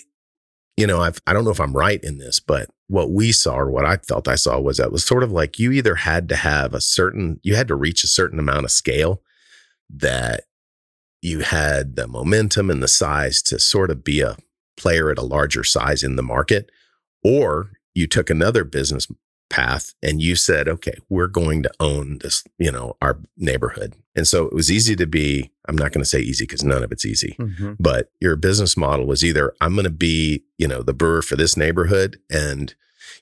you know, I've, I don't know if I'm right in this, but what we saw or what I felt I saw was that was sort of like you either had to have a certain, you had to reach a certain amount of scale that you had the momentum and the size to sort of be a player at a larger size in the market, or you took another business path and you said, okay, we're going to own this, you know, our neighborhood. And so it was easy to be, I'm not going to say easy because none of it's easy, Mhm. but your business model was either I'm going to be, you know, the brewer for this neighborhood and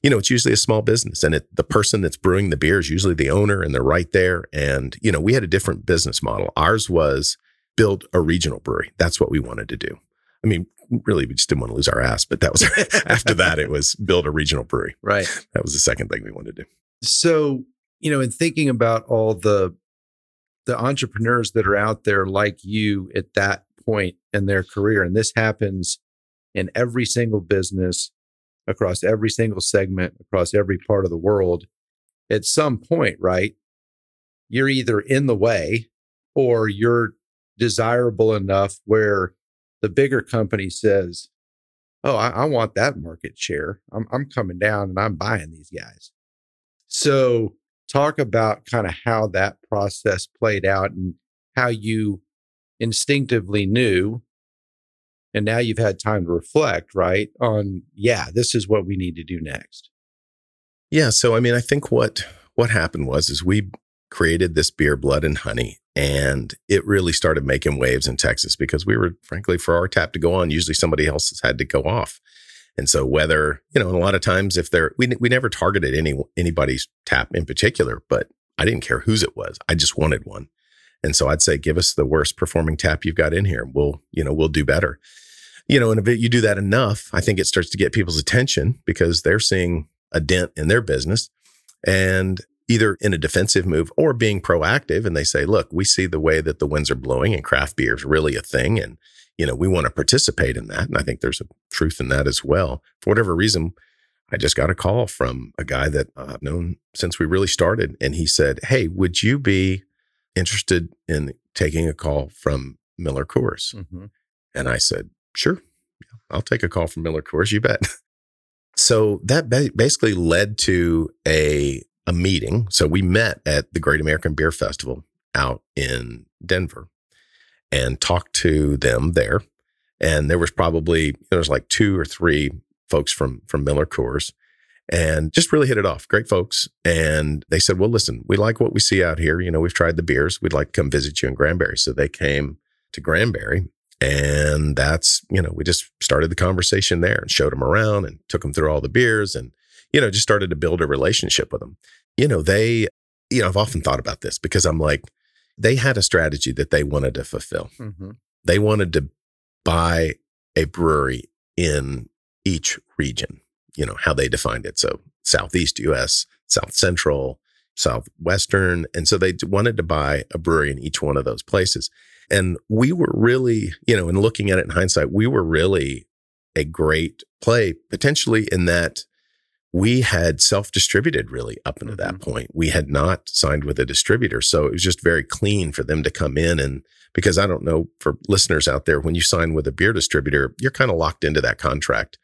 you know, it's usually a small business and it, the person that's brewing the beer is usually the owner and they're right there. And, you know, we had a different business model. Ours was build a regional brewery. That's what we wanted to do. I mean, really, we just didn't want to lose our ass, but that was *laughs* after that, it was build a regional brewery. Right. That was the second thing we wanted to do. So, you know, in thinking about all the the entrepreneurs that are out there like you at that point in their career, and this happens in every single business across every single segment across every part of the world. At some point, right? You're either in the way or you're desirable enough where the bigger company says, Oh, I, I want that market share. I'm, I'm coming down and I'm buying these guys. So, talk about kind of how that process played out and how you instinctively knew. And now you've had time to reflect, right? On, yeah, this is what we need to do next. Yeah. So, I mean, I think what, what happened was, is we created this beer, blood and honey, and it really started making waves in Texas because we were, frankly, for our tap to go on, usually somebody else has had to go off. And so whether, you know, a lot of times if they're, we, we never targeted any, anybody's tap in particular, but I didn't care whose it was. I just wanted one. And so I'd say, give us the worst performing tap you've got in here. We'll, you know, we'll do better. You know, and if you do that enough, I think it starts to get people's attention because they're seeing a dent in their business and either in a defensive move or being proactive. And they say, look, we see the way that the winds are blowing and craft beer is really a thing. And, you know, we want to participate in that. And I think there's a truth in that as well. For whatever reason, I just got a call from a guy that I've known since we really started. And he said, Hey, would you be interested in taking a call from Miller Coors? Mm-hmm. And I said, Sure. I'll take a call from Miller Coors. You bet. *laughs* So that ba- basically led to a, a meeting. So we met at the Great American Beer Festival out in Denver and talked to them there. And there was probably, there was like two or three folks from, from Miller Coors and just really hit it off. Great folks. And they said, well, listen, we like what we see out here. You know, we've tried the beers. We'd like to come visit you in Granbury. So they came to Granbury and that's, you know, we just started the conversation there and showed them around and took them through all the beers and, you know, just started to build a relationship with them. You know, they, you know, I've often thought about this because I'm like, they had a strategy that they wanted to fulfill. Mm-hmm. They wanted to buy a brewery in each region, you know, how they defined it. So Southeast US, South Central, Southwestern. And so they wanted to buy a brewery in each one of those places. And we were really, you know, in looking at it in hindsight, we were really a great play potentially in that we had self distributed really up until that Mhm. point. We had not signed with a distributor. So it was just very clean for them to come in. And because I don't know for listeners out there, when you sign with a beer distributor, you're kind of locked into that contract.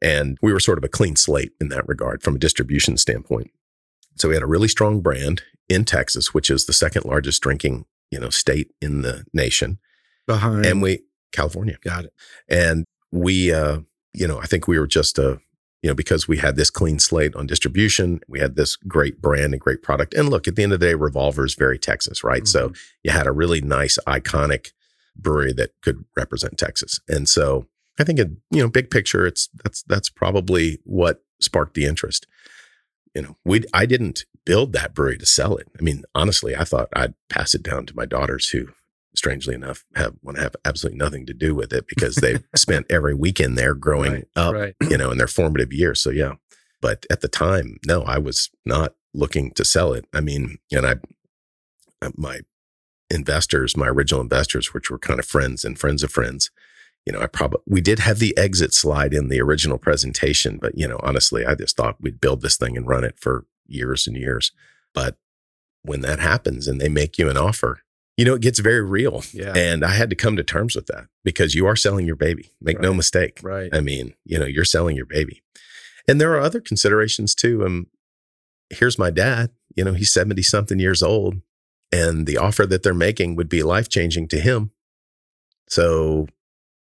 And we were sort of a clean slate in that regard from a distribution standpoint. So we had a really strong brand in Texas, which is the second largest drinking, you know, state in the nation. Behind. And we California. got it. And we uh, you know, I think we were just a you know, because we had this clean slate on distribution, we had this great brand and great product. And look, at the end of the day, Revolver is very Texas, right? So Mhm. you had a really nice, iconic brewery that could represent Texas. And so I think, it, you know, big picture, it's that's that's probably what sparked the interest. You know, we I didn't build that brewery to sell it. I mean, honestly, I thought I'd pass it down to my daughters, who, strangely enough, have want to have absolutely nothing to do with it because they *laughs* spent every weekend there growing Right, up right. you know, in their formative years. So yeah. But at the time, no, I was not looking to sell it. I mean, and I uh, my investors, my original investors, which were kind of friends and friends of friends, you know, I probably, we did have the exit slide in the original presentation, but, you know, honestly, I just thought we'd build this thing and run it for years and years. But when that happens and they make you an offer, you know, it gets very real. Yeah. And I had to come to terms with that because you are selling your baby. Make no mistake. Right. I mean, you know, you're selling your baby. And there are other considerations too. Um, here's my dad, you know, he's 70 something years old, and the offer that they're making would be life changing to him. So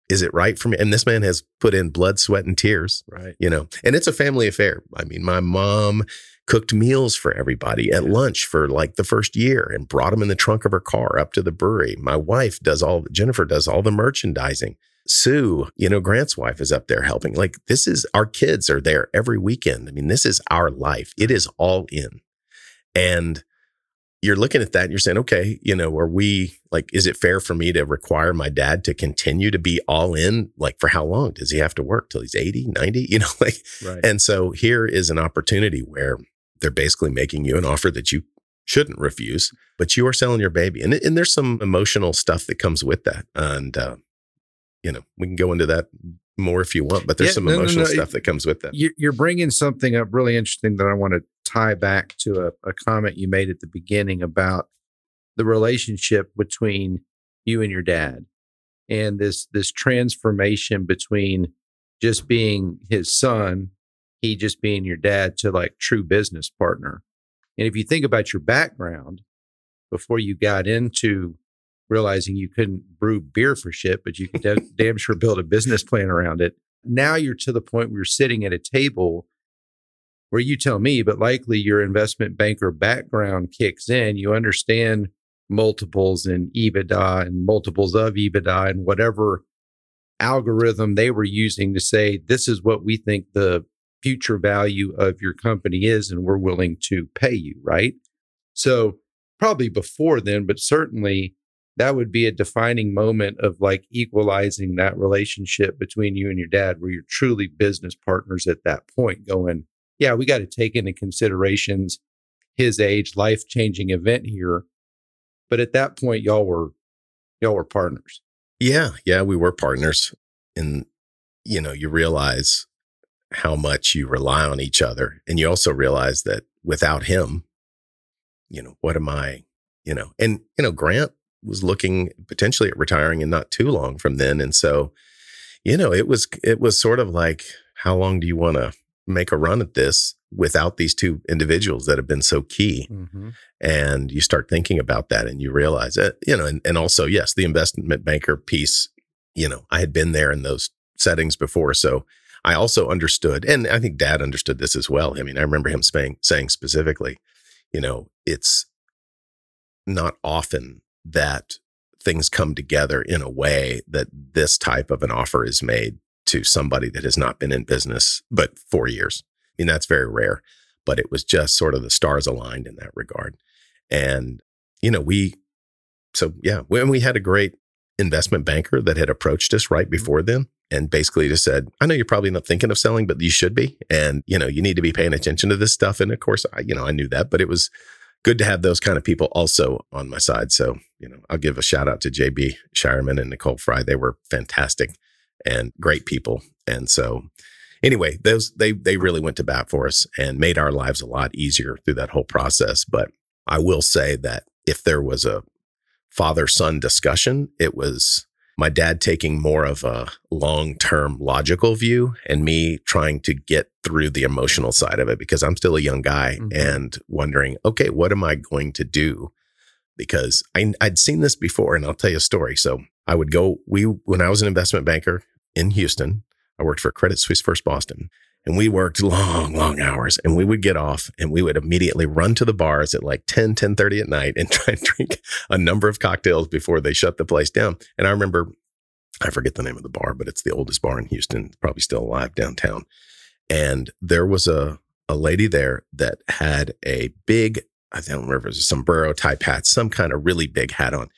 is it right for me? And this man has put in blood, sweat, and tears, Right. you know, and it's a family affair. I mean, my mom cooked meals for everybody at lunch for like the first year and brought them in the trunk of her car up to the brewery. My wife does all, Jennifer does all the merchandising. Sue, you know, Grant's wife is up there helping. Like, this is our kids are there every weekend. I mean, this is our life. It is all in. And you're looking at that and you're saying, okay, you know, are we like, is it fair for me to require my dad to continue to be all in? Like, for how long? Does he have to work till he's 80, 90? *laughs* You know, like, Right. and so here is an opportunity where they're basically making you an offer that you shouldn't refuse, but you are selling your baby. And, and there's some emotional stuff that comes with that. And, uh, you know, we can go into that more if you want, but there's Yeah, some no, no, emotional no, stuff that comes with that. You- You're bringing something up really interesting that I want to tie back to a, a comment you made at the beginning about the relationship between you and your dad and this this transformation between just being his son, he just being your dad to like true business partner. And if you think about your background before you got into realizing you couldn't brew beer for shit, but you could da- damn sure build a business plan around it. Now you're to the point where you're sitting at a table where you tell me, but likely your investment banker background kicks in. You understand multiples and EBITDA and multiples of EBITDA and whatever algorithm they were using to say, this is what we think the future value of your company is, and we're willing to pay you, right? So, probably before then, but certainly that would be a defining moment of like equalizing that relationship between you and your dad, where you're truly business partners at that point, going, yeah, we got to take into considerations his age, life changing event here. But at that point, y'all were y'all were partners. Yeah, yeah, we were partners. And, you know, you realize how much you rely on each other. And you also realize that without him, you know, what am I, you know, and, you know, Grant was looking potentially at retiring and not too long from then. And so, you know, it was, it was sort of like, how long do you want to make a run at this without these two individuals that have been so key? Mm-hmm. and you start thinking about that and you realize that you know and, and also yes the investment banker piece you know i had been there in those settings before so i also understood and i think dad understood this as well. I mean i remember him saying saying specifically you know it's not often that things come together in a way that this type of an offer is made to somebody that has not been in business but 4 years. I mean that's very rare but it was just sort of the stars aligned in that regard. And, you know, we, so yeah, when we had a great investment banker that had approached us right mm-hmm. before then and basically just said, I know you're probably not thinking of selling, but you should be. And, you know, you need to be paying attention to this stuff. And of course, I, you know, I knew that, but it was good to have those kind of people also on my side. So, you know, I'll give a shout out to JB Shireman and Nicole Fry. They were fantastic and great people. And so, anyway, those they they really went to bat for us and made our lives a lot easier through that whole process. But I will say that if there was a father son discussion, it was my dad taking more of a long term logical view and me trying to get through the emotional side of it because I'm still a young guy Mhm. and wondering, okay, what am I going to do? Because I, I'd seen this before, and I'll tell you a story. So I would go, we, when I was an investment banker in Houston, I worked for Credit Suisse First Boston and we worked long long hours. And we would get off and we would immediately run to the bars at like 10 10 30 at night and *laughs* try and drink a number of cocktails before they shut the place down. And i remember i forget the name of the bar but it's the oldest bar in houston probably still alive downtown. And there was a a lady there that had a big i don't remember it was a sombrero type hat some kind of really big hat on.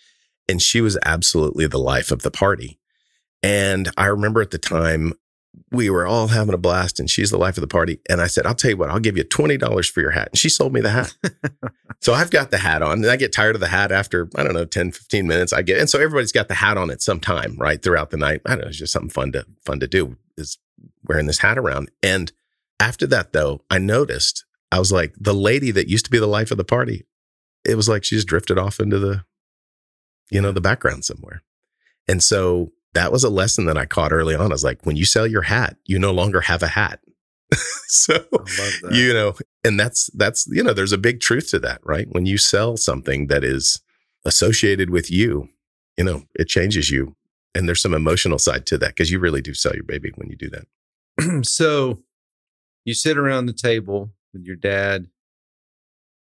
And she was absolutely the life of the party. And i remember at the time we were all having a blast and she's the life of the party. And I said, I'll tell you what, I'll give you $20 for your hat. And she sold me the hat. *laughs* so I've got the hat on and I get tired of the hat after, I don't know, 10, 15 minutes. I get, and so everybody's got the hat on at some time, right? Throughout the night. I don't know. It's just something fun to, fun to do is wearing this hat around. And after that though, I noticed, I was like, the lady that used to be the life of the party, it was like she just drifted off into the, you know, the background somewhere. And so that was a lesson that I caught early on. I was like, when you sell your hat, you no longer have a hat. *laughs* so you know, and that's that's you know, there's a big truth to that, right? When you sell something that is associated with you, you know, it changes you. And there's some emotional side to that because you really do sell your baby when you do that. *clears throat* so you sit around the table with your dad,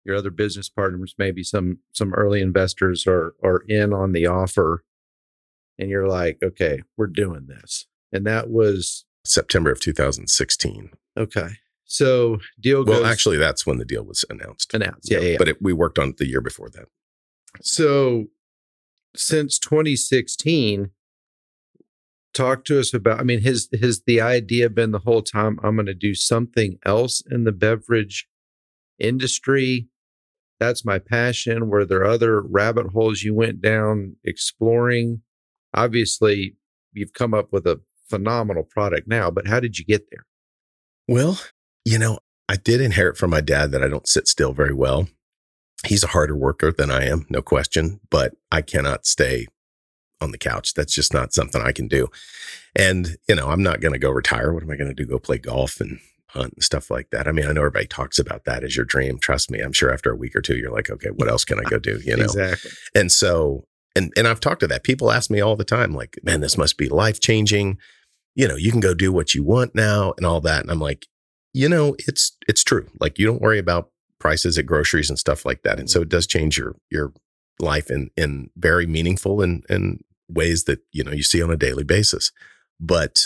your other business partners, maybe some some early investors are are in on the offer and you're like, okay, we're doing this. And that was September of 2016. Okay. So deal goes. Well, actually, that's when the deal was announced. Announced. Yeah. yeah, yeah. But it, we worked on it the year before that. So since 2016, talk to us about, I mean, has, has the idea been the whole time, I'm going to do something else in the beverage industry? That's my passion. Were there other rabbit holes you went down exploring? Obviously you've come up with a phenomenal product now, but how did you get there? Well, you know, I did inherit from my dad that I don't sit still very well. He's a harder worker than I am, no question, but I cannot stay on the couch. That's just not something I can do. And, you know, I'm not going to go retire. What am I going to do? Go play golf and hunt and stuff like that. I mean, I know everybody talks about that as your dream. Trust me. I'm sure after a week or two, you're like, okay, what else can I go do? You know? exactly. And so and and I've talked to that. People ask me all the time, like, man, this must be life changing. You know, you can go do what you want now and all that. And I'm like, you know, it's it's true. Like you don't worry about prices at groceries and stuff like that. And so it does change your your life in in very meaningful and and ways that, you know, you see on a daily basis. But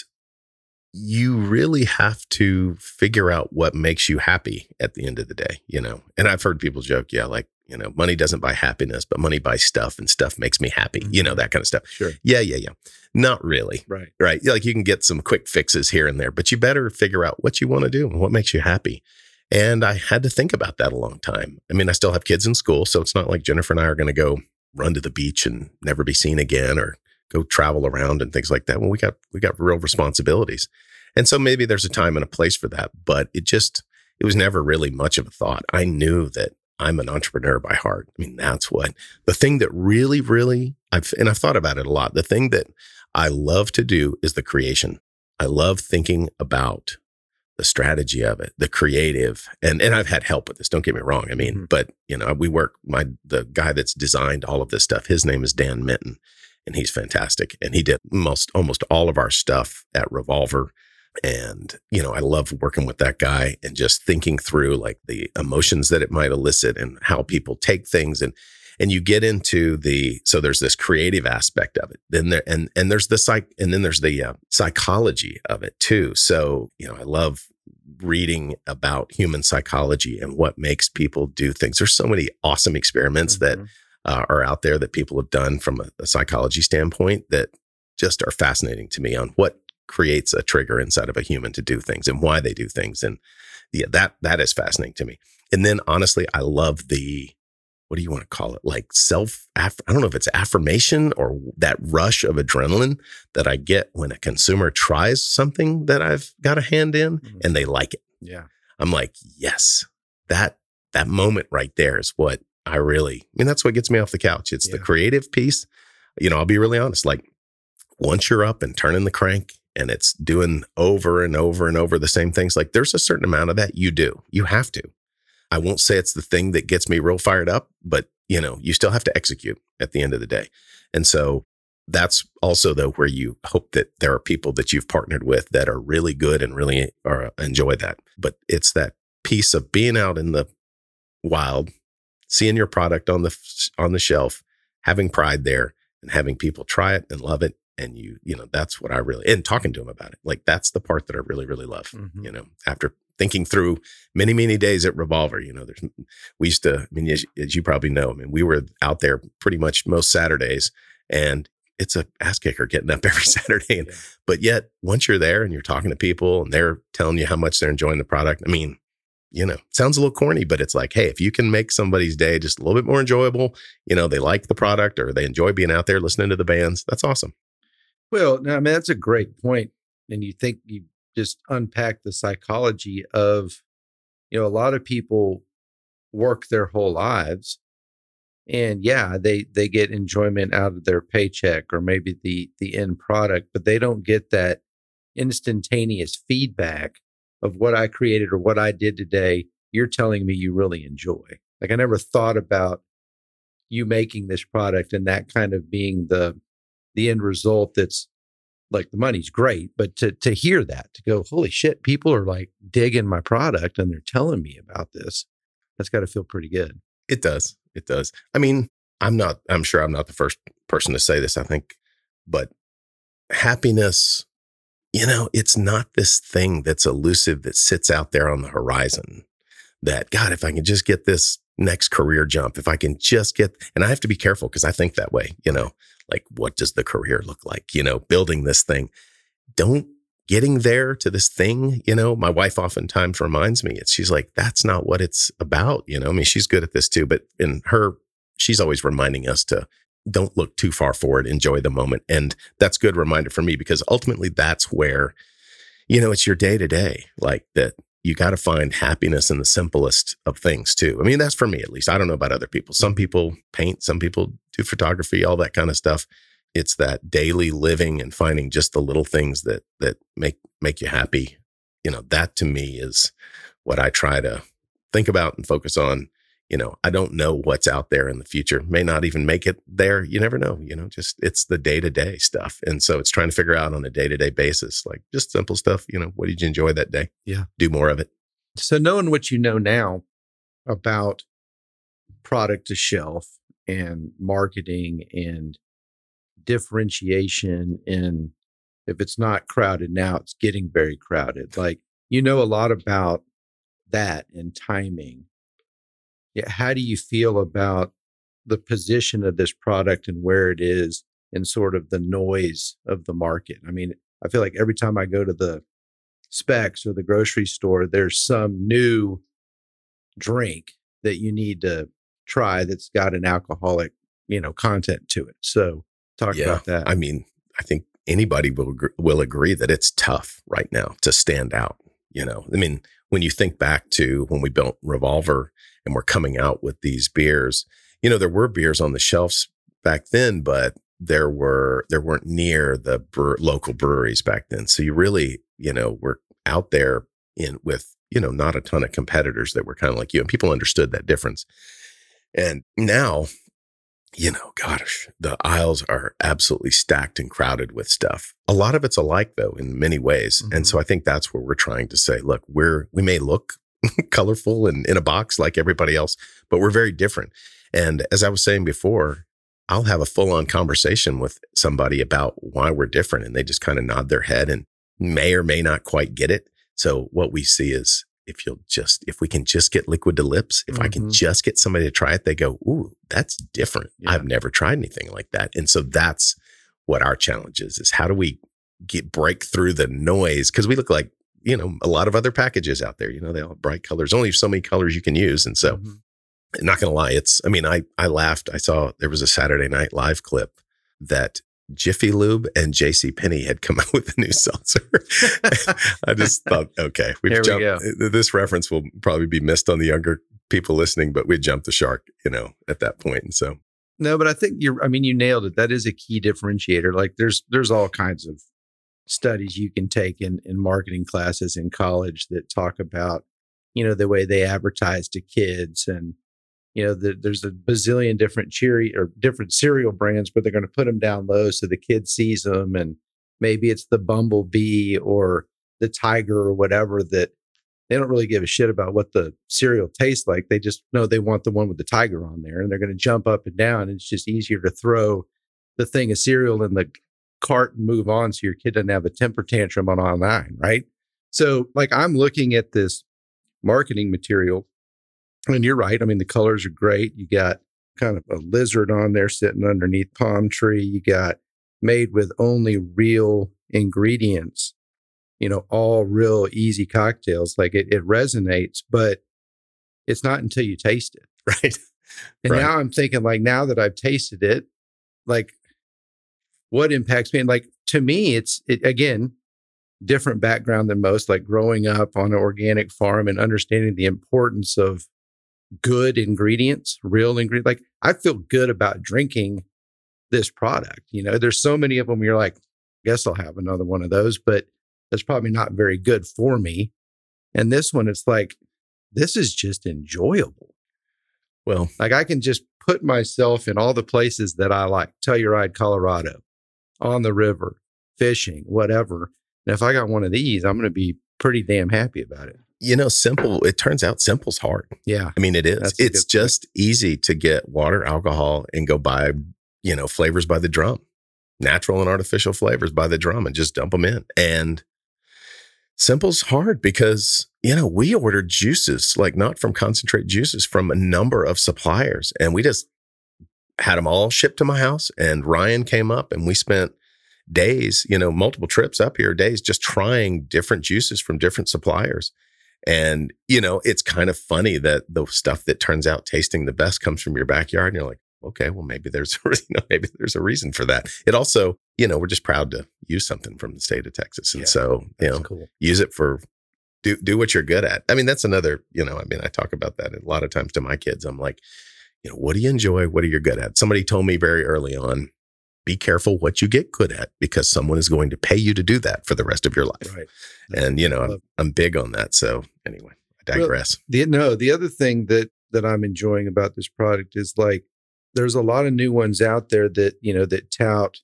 you really have to figure out what makes you happy at the end of the day, you know. And I've heard people joke, yeah, like you know, money doesn't buy happiness, but money buys stuff and stuff makes me happy. Mm-hmm. You know, that kind of stuff. Sure. Yeah, yeah, yeah. Not really. Right. Right. Like you can get some quick fixes here and there, but you better figure out what you want to do and what makes you happy. And I had to think about that a long time. I mean, I still have kids in school, so it's not like Jennifer and I are going to go run to the beach and never be seen again or go travel around and things like that. When we got we got real responsibilities. And so maybe there's a time and a place for that, but it just it was never really much of a thought. I knew that I'm an entrepreneur by heart. I mean, that's what the thing that really, really, I've, and I've thought about it a lot. The thing that I love to do is the creation. I love thinking about the strategy of it, the creative, and and I've had help with this. Don't get me wrong. I mean, mm-hmm. but you know, we work. My the guy that's designed all of this stuff. His name is Dan Minton, and he's fantastic. And he did most almost all of our stuff at Revolver and, you know, I love working with that guy and just thinking through like the emotions that it might elicit and how people take things. And, and you get into the, so there's this creative aspect of it. Then there, and, and there's the psych, and then there's the uh, psychology of it too. So, you know, I love reading about human psychology and what makes people do things. There's so many awesome experiments mm-hmm. that uh, are out there that people have done from a, a psychology standpoint that just are fascinating to me on what creates a trigger inside of a human to do things and why they do things. And yeah, that that is fascinating to me. And then honestly, I love the what do you want to call it? Like self, I don't know if it's affirmation or that rush of adrenaline that I get when a consumer tries something that I've got a hand in mm-hmm. and they like it. Yeah. I'm like, yes, that, that moment right there is what I really, I mean, that's what gets me off the couch. It's yeah. the creative piece. You know, I'll be really honest. Like once you're up and turning the crank and it's doing over and over and over the same things, like there's a certain amount of that you do. You have to. I won't say it's the thing that gets me real fired up, but you know, you still have to execute at the end of the day. And so that's also though where you hope that there are people that you've partnered with that are really good and really are, enjoy that. But it's that piece of being out in the wild, seeing your product on the on the shelf, having pride there and having people try it and love it and you you know that's what i really and talking to them about it like that's the part that i really really love mm-hmm. you know after thinking through many many days at revolver you know there's we used to i mean as, as, you probably know i mean we were out there pretty much most saturdays and it's a ass kicker getting up *laughs* every Saturday. And, But yet, once you're there and you're talking to people and they're telling you how much they're enjoying the product, I mean, you know, sounds a little corny, but it's like, hey, if you can make somebody's day just a little bit more enjoyable, you know, they like the product or they enjoy being out there listening to the bands, that's awesome. Well, no, I mean, that's a great point. And you think you just unpack the psychology of, you know, a lot of people work their whole lives and yeah they they get enjoyment out of their paycheck or maybe the the end product but they don't get that instantaneous feedback of what i created or what i did today you're telling me you really enjoy like i never thought about you making this product and that kind of being the the end result that's like the money's great but to to hear that to go holy shit people are like digging my product and they're telling me about this that's got to feel pretty good It does. It does. I mean, I'm not, I'm sure I'm not the first person to say this, I think, but happiness, you know, it's not this thing that's elusive that sits out there on the horizon. That, God, if I can just get this next career jump, if I can just get, and I have to be careful because I think that way, you know, like what does the career look like? You know, building this thing. Don't getting there to this thing, you know, my wife oftentimes reminds me, it's she's like, that's not what it's about. You know, I mean, she's good at this too, but in her, she's always reminding us to don't look too far forward, enjoy the moment. And that's good reminder for me because ultimately that's where, you know, it's your day to day, like that you got to find happiness in the simplest of things too. I mean, that's for me at least. I don't know about other people. Some people paint, some people do photography, all that kind of stuff it's that daily living and finding just the little things that that make make you happy you know that to me is what i try to think about and focus on you know i don't know what's out there in the future may not even make it there you never know you know just it's the day-to-day stuff and so it's trying to figure out on a day-to-day basis like just simple stuff you know what did you enjoy that day Yeah. do more of it So, knowing what you know now about product to shelf and marketing and differentiation, and if it's not crowded now, it's getting very crowded. Like, you know a lot about that and timing. Yeah. How do you feel about the position of this product and where it is and sort of the noise of the market? I mean, I feel like every time I go to the Spec's or the grocery store, there's some new drink that you need to try that's got an alcoholic, you know, content to it. So talk Yeah, about that. i mean i think anybody will will agree that it's tough right now to stand out you know i mean when you think back to when we built revolver and we're coming out with these beers you know there were beers on the shelves back then but there were there weren't near the local breweries back then. So you really you know were out there in with you know not a ton of competitors that were kind of like you and people understood that difference. And now you know, gosh, the aisles are absolutely stacked and crowded with stuff. A lot of it's alike though in many ways. And so mm-hmm. I think that's where we're trying to say, look, we're we may look *laughs* colorful and in a box like everybody else, but we're very different. And as I was saying before, I'll have a full-on conversation with somebody about why we're different and they just kind of nod their head and may or may not quite get it. So what we see is if you'll just if we can just get liquid to lips, if I can Mhm. just get somebody to try it, they go, "Ooh, that's different. Yeah. I've never tried anything like that." And so that's what our challenge is: is how do we get break through the noise because we look like you know a lot of other packages out there. You know, they all have bright colors. Only so many colors you can use, and so Mhm. not gonna lie, it's I mean, I I laughed. I saw there was a Saturday night live clip that Jiffy Lube and JC Penney had come *laughs* out with a new seltzer. *laughs* I just thought, okay, we've Here we jumped this reference will probably be missed on the younger people listening, but we jumped the shark, you know, at that point. And so No, but I think you're I mean you nailed it. That is a key differentiator. Like there's there's all kinds of studies you can take in in marketing classes in college that talk about, you know, the way they advertise to kids and you know, the, there's a bazillion different cheery or different cereal brands, but they're going to put them down low so the kid sees them. And maybe it's the bumblebee or the tiger or whatever that they don't really give a shit about what the cereal tastes like. They just know they want the one with the tiger on there and they're going to jump up and down. And it's just easier to throw the thing of cereal in the cart and move on so your kid doesn't have a temper tantrum on online, right? So, like, I'm looking at this marketing material, and you're right. I mean, the colors are great. You got kind of a lizard on there sitting underneath palm tree. You got made with only real ingredients, you know, all real easy cocktails. Like it, it resonates, but it's not until you taste it. *laughs* Right. And Right. now I'm thinking, like, now that I've tasted it, like, what impacts me? And like, to me, it's it, again, different background than most, like growing up on an organic farm and understanding the importance of good ingredients, real ingredients. Like, I feel good about drinking this product. You know, there's so many of them, you're like, I guess I'll have another one of those, but that's probably not very good for me. And this one, it's like, this is just enjoyable. Well, Like I can just put myself in all the places that I like, Telluride, Colorado, on the river, fishing, whatever. And if I got one of these, I'm going to be pretty damn happy about it. You know, simple, it turns out simple's hard. Yeah. I mean, it is. It's good point. just easy to get water, alcohol, and go buy, you know, flavors by the drum, natural and artificial flavors by the drum, and just dump them in. And simple's hard because, you know, we ordered juices, like not from concentrate juices, from a number of suppliers. And we just had them all shipped to my house. And Ryan came up and we spent days, you know, multiple trips up here, days just trying different juices from different suppliers. And, you know, it's kind of funny that the stuff that turns out tasting the best comes from your backyard. And you're like, okay, well, maybe there's, *laughs* you know, maybe there's a reason for that. It also, you know, we're just proud to use something from the state of Texas. And Yeah, so, you know, cool. use it for do do what you're good at. I mean, that's another, you know, I mean, I talk about that a lot of times to my kids. I'm like, you know, what do you enjoy? What are you good at? Somebody told me very early on, be careful what you get good at because someone is going to pay you to do that for the rest of your life. Right. And you know, I'm, I'm big on that. So anyway, I Well, digress. The no, the other thing that that I'm enjoying about this product is like there's a lot of new ones out there that, you know, that tout,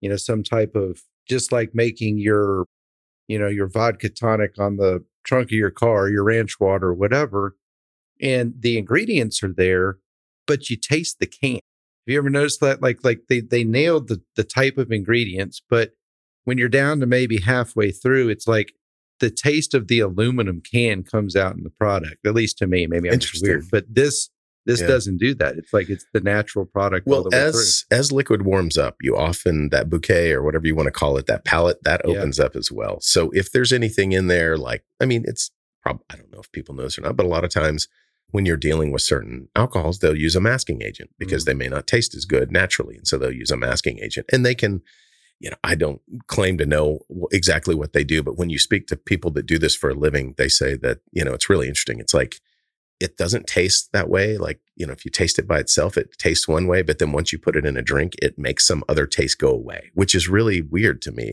you know, some type of just like making your, you know, your vodka tonic on the trunk of your car, your ranch water, whatever. And the ingredients are there, but you taste the can. Have you ever noticed that? Like, like they they nailed the the type of ingredients, but when you're down to maybe halfway through, it's like the taste of the aluminum can comes out in the product. At least to me, maybe I'm just weird, but this this Yeah. doesn't do that. It's like it's the natural product. all Well, the way as as liquid warms up, you often that bouquet or whatever you want to call it, that palette that Yeah. opens up as well. So if there's anything in there, like I mean, it's probably I don't know if people know this or not, but a lot of times when you're dealing with certain alcohols, they'll use a masking agent because mm. they may not taste as good naturally, and so they'll use a masking agent, and they can. You know, I don't claim to know exactly what they do, but when you speak to people that do this for a living, they say that, you know, it's really interesting. It's like it doesn't taste that way. Like, you know, if you taste it by itself, it tastes one way, but then once you put it in a drink, it makes some other taste go away, which is really weird to me.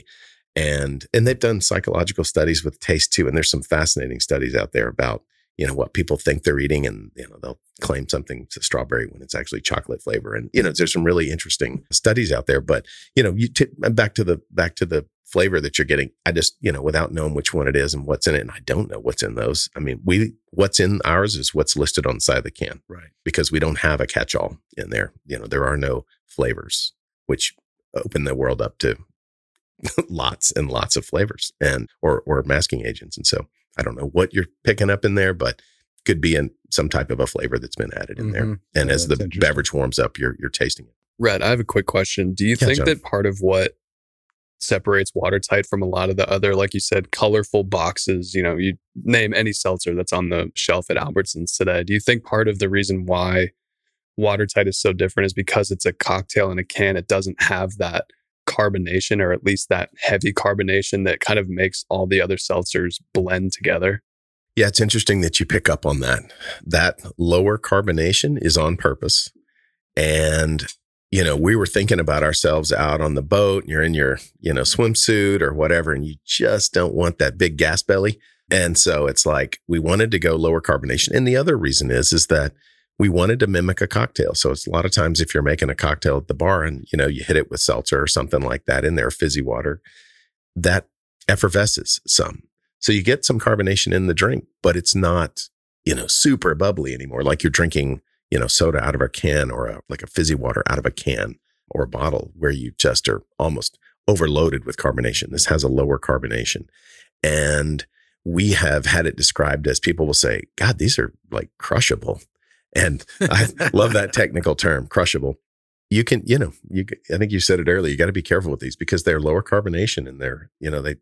And and they've done psychological studies with taste too. And there's some fascinating studies out there about, you know, what people think they're eating and you know, they'll claim something's to strawberry when it's actually chocolate flavor. And, you know, there's some really interesting studies out there. But, you know, you t- back to the back to the flavor that you're getting. I just, you know, without knowing which one it is and what's in it, and I don't know what's in those. I mean, we what's in ours is what's listed on the side of the can. Right. because we don't have a catch-all in there. You know, there are no flavors, which open the world up to *laughs* lots and lots of flavors and or or masking agents. And so I don't know what you're picking up in there, but could be in some type of a flavor that's been added in there. Mhm. And Yeah, as the beverage warms up, you're you're tasting it. Rhett, I have a quick question. Do you Yeah, think John. that part of what separates watertight from a lot of the other, like you said, colorful boxes, you know, you name any seltzer that's on the shelf at Albertsons today. Do you think part of the reason why watertight is so different is because it's a cocktail in a can? It doesn't have that carbonation or at least that heavy carbonation that kind of makes all the other seltzers blend together. Yeah, it's interesting that you pick up on that. That lower carbonation is on purpose. And, you know, we were thinking about ourselves out on the boat and you're in your, you know, swimsuit or whatever, and you just don't want that big gas belly. And so it's like we wanted to go lower carbonation. And the other reason is, is that we wanted to mimic a cocktail. So it's a lot of times if you're making a cocktail at the bar and, you know, you hit it with seltzer or something like that in there, fizzy water, that effervesces some. So you get some carbonation in the drink, but it's not, you know, super bubbly anymore. Like you're drinking, you know, soda out of a can or a, like a fizzy water out of a can or a bottle where you just are almost overloaded with carbonation. This has a lower carbonation. And we have had it described as people will say, God, these are like crushable. And *laughs* I love that technical term, crushable. you can, you know, you, I think you said it earlier, you got to be careful with these because they're lower carbonation and they're, you know, they,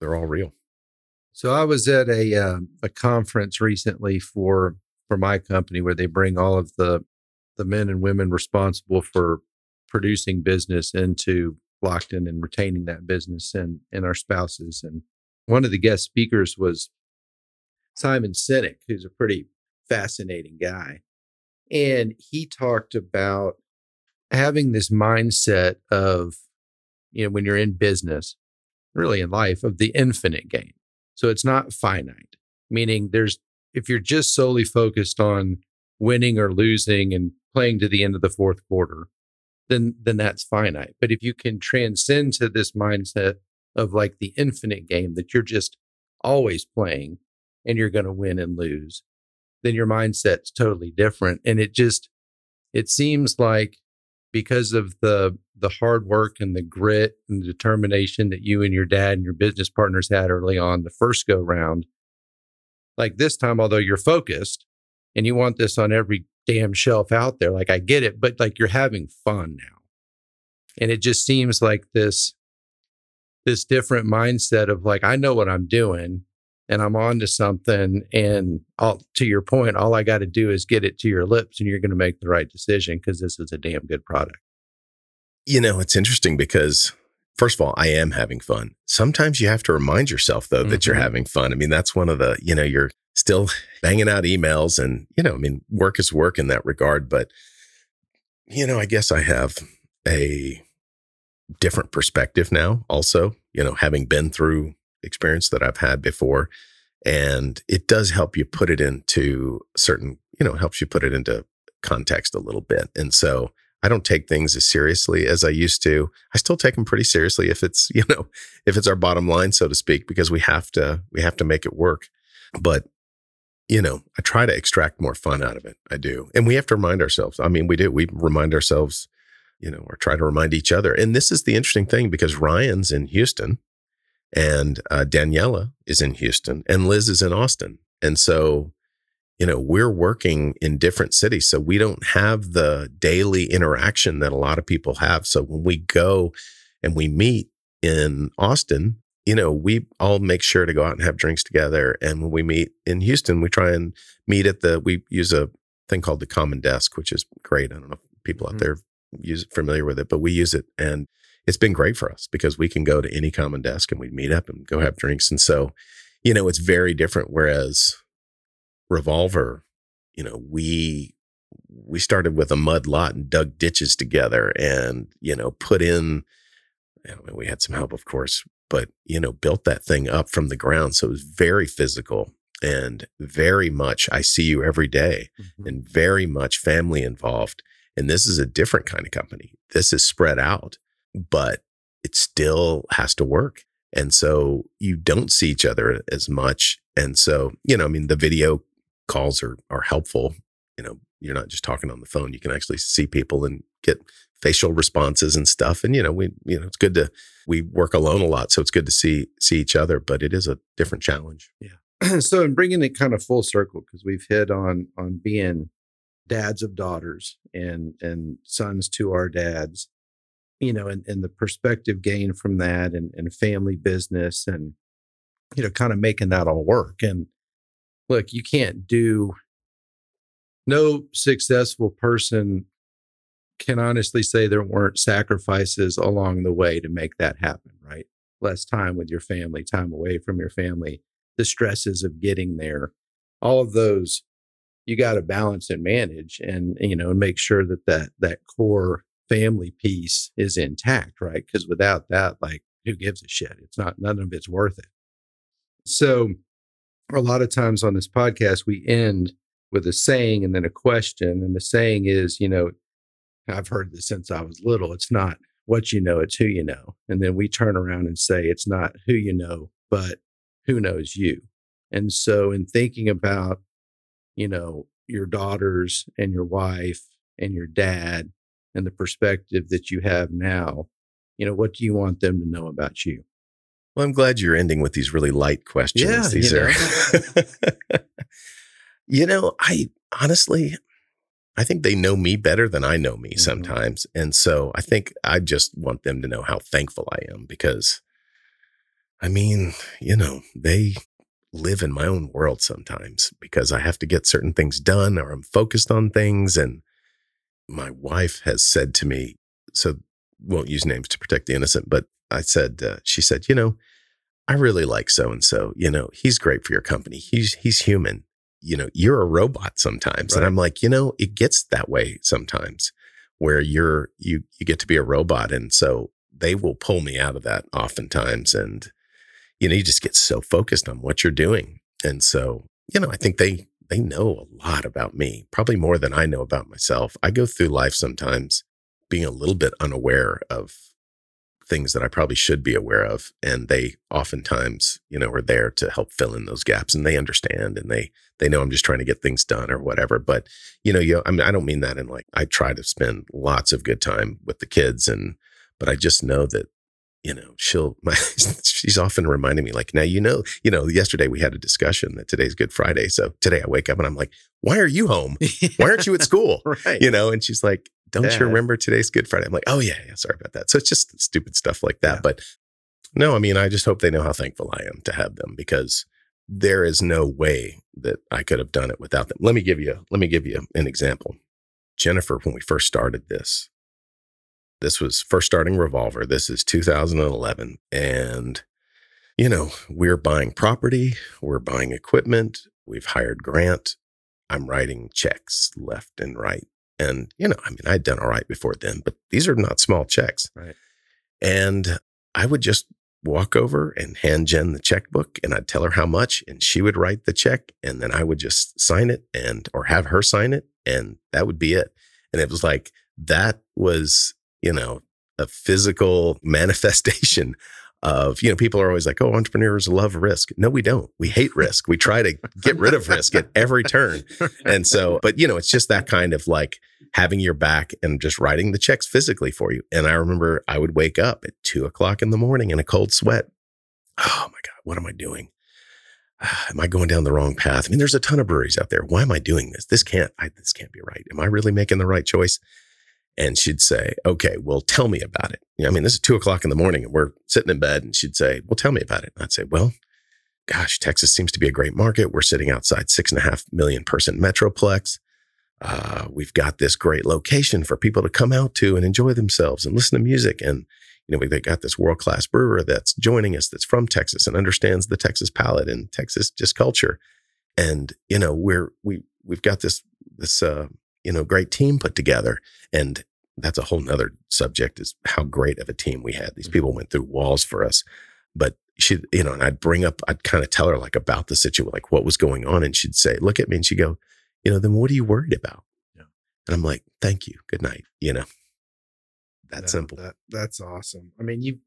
they're all real. So I was at a uh, a conference recently for for my company where they bring all of the the men and women responsible for producing business into Lockton and retaining that business and and our spouses. And one of the guest speakers was Simon Sinek, who's a pretty fascinating guy. And he talked about having this mindset of, you know, when you're in business, really in life, of the infinite game. So it's not finite, meaning there's, if you're just solely focused on winning or losing and playing to the end of the fourth quarter, then, then that's finite. But if you can transcend to this mindset of like the infinite game that you're just always playing and you're going to win and lose, then your mindset's totally different. And it just, it seems like because of the the hard work and the grit and the determination that you and your dad and your business partners had early on the first go round like this time although you're focused and you want this on every damn shelf out there like i get it but like you're having fun now and it just seems like this this different mindset of like i know what i'm doing and I'm on to something. And I'll, to your point, all I got to do is get it to your lips and you're going to make the right decision because this is a damn good product. You know, it's interesting because, first of all, I am having fun. Sometimes you have to remind yourself, though, mm-hmm. that you're mm-hmm. having fun. I mean, that's one of the, you know, you're still banging out emails and, you know, I mean, work is work in that regard. But, you know, I guess I have a different perspective now, also, you know, having been through experience that I've had before. And it does help you put it into certain, you know, helps you put it into context a little bit. And so I don't take things as seriously as I used to. I still take them pretty seriously if it's, *laughs* you know, if it's our bottom line, so to speak, because we have to, we have to make it work. But, you know, I try to extract more fun out of it. I do. And we have to remind ourselves. I mean, we do. We remind ourselves, you know, or try to remind each other. And this is the interesting thing because Ryan's in Houston and uh, Daniela is in Houston, and Liz is in Austin. And so, you know, we're working in different cities, so we don't have the daily interaction that a lot of people have. So when we go and we meet in Austin, you know, we all make sure to go out and have drinks together. And when we meet in Houston, we try and meet at the. We use a thing called the Common Desk, which is great. I don't know if people out mm-hmm. there use it familiar with it, but we use it and it's been great for us because we can go to any common desk and we meet up and go have drinks. And so, you know, it's very different. Whereas Revolver, you know, we we started with a mud lot and dug ditches together and, you know, put in you know, we had some help, of course, but you know, built that thing up from the ground. So it was very physical and very much I see you every day mm-hmm. and very much family involved. And this is a different kind of company. This is spread out but it still has to work. And so you don't see each other as much. And so, you know, I mean, the video calls are are helpful. You know, you're not just talking on the phone. You can actually see people and get facial responses and stuff. And you know, we you know, it's good to we work alone a lot, so it's good to see see each other. But it is a different challenge. Yeah. *clears throat* so in bringing it kind of full circle, because we've hit on on being dads of daughters and and sons to our dads you know, and, and the perspective gained from that and, and family business and, you know, kind of making that all work. And look, you can't do, no successful person can honestly say there weren't sacrifices along the way to make that happen, right? Less time with your family, time away from your family, the stresses of getting there, all of those you got to balance and manage and you know and make sure that that that core family piece is intact, right? Because without that, like, who gives a shit? It's not, none of it's worth it. So, a lot of times on this podcast, we end with a saying and then a question. And the saying is, you know, I've heard this since I was little. It's not what you know, it's who you know. And then we turn around and say, it's not who you know, but who knows you. And so, in thinking about, you know, your daughters and your wife and your dad and the perspective that you have now, you know, what do you want them to know about you? Well, I'm glad you're ending with these really light questions. Yeah, these you are, know. *laughs* you know, I honestly, I think they know me better than I know me Mhm. sometimes. And so I think I just want them to know how thankful I am because I mean, you know, they live in my own world sometimes because I have to get certain things done or I'm focused on things. And my wife has said to me, so won't use names to protect the innocent, but I said, uh, she said, you know, I really like so and so. You know, he's great for your company. He's he's human. You know, you're a robot sometimes, and I'm like, you know, it gets that way sometimes, where you're you you get to be a robot, and so they will pull me out of that oftentimes, and you know, you just get so focused on what you're doing, and so you know, I think they they know a lot about me, probably more than I know about myself. I go through life sometimes being a little bit unaware of things that I probably should be aware of. And they oftentimes, you know, are there to help fill in those gaps and they understand and they, they know I'm just trying to get things done or whatever. But, you know, you, I mean, I don't mean that in like, I try to spend lots of good time with the kids and, but I just know that, you know, she'll, my, *laughs* she's often reminding me like, now, you know, you know, yesterday we had a discussion that today's Good Friday. So today I wake up and I'm like, why are you home? Why aren't you at school? *laughs* right. you know, and she's like, don't Yeah. you remember today's Good Friday? I'm like, oh yeah, yeah, sorry about that. So it's just stupid stuff like that. Yeah. But no, I mean, I just hope they know how thankful I am to have them because there is no way that I could have done it without them. Let me give you, let me give you an example. Jennifer, when we first started this, this was first starting Revolver. This is 2011. And, you know, we're buying property, we're buying equipment, we've hired Grant. I'm writing checks left and right. And, you know, I mean, I'd done all right before then, but these are not small checks. Right. And I would just walk over and hand Jen the checkbook and I'd tell her how much and she would write the check and then I would just sign it and or have her sign it and that would be it. And it was like that was, you know, a physical *laughs* manifestation of, you know, people are always like, oh, entrepreneurs love risk. No, we don't. We hate risk. We try to get rid of risk at every turn. And so, but you know, it's just that kind of like having your back and just writing the checks physically for you. And I remember I would wake up at two o'clock in the morning in a cold sweat. Oh my God, what am I doing? Ah, Am I going down the wrong path? I mean, there's a ton of breweries out there. Why am I doing this? This can't, I, this can't be right. Am I really making the right choice? And she'd say, okay, well, tell me about it. You know, I mean, this is two o'clock in the morning and we're sitting in bed and she'd say, well, tell me about it. And I'd say, well, gosh, Texas seems to be a great market. We're sitting outside six and a half million person metroplex. Uh, we've got this great location for people to come out to and enjoy themselves and listen to music. And, you know, they got this world class brewer that's joining us that's from Texas and understands the Texas palate and Texas just culture. And, you know, we're, we, we've got this, this, uh, you know, great team put together. And that's a whole nother subject is how great of a team we had. These mm-hmm. people went through walls for us. But she, you know, and I'd bring up, I'd kind of tell her like about the situation, like what was going on. And she'd say, look at me and she'd go, you know, then what are you worried about? Yeah. And I'm like, thank you. Good night. You know, that No, simple. That, that's awesome. I mean, you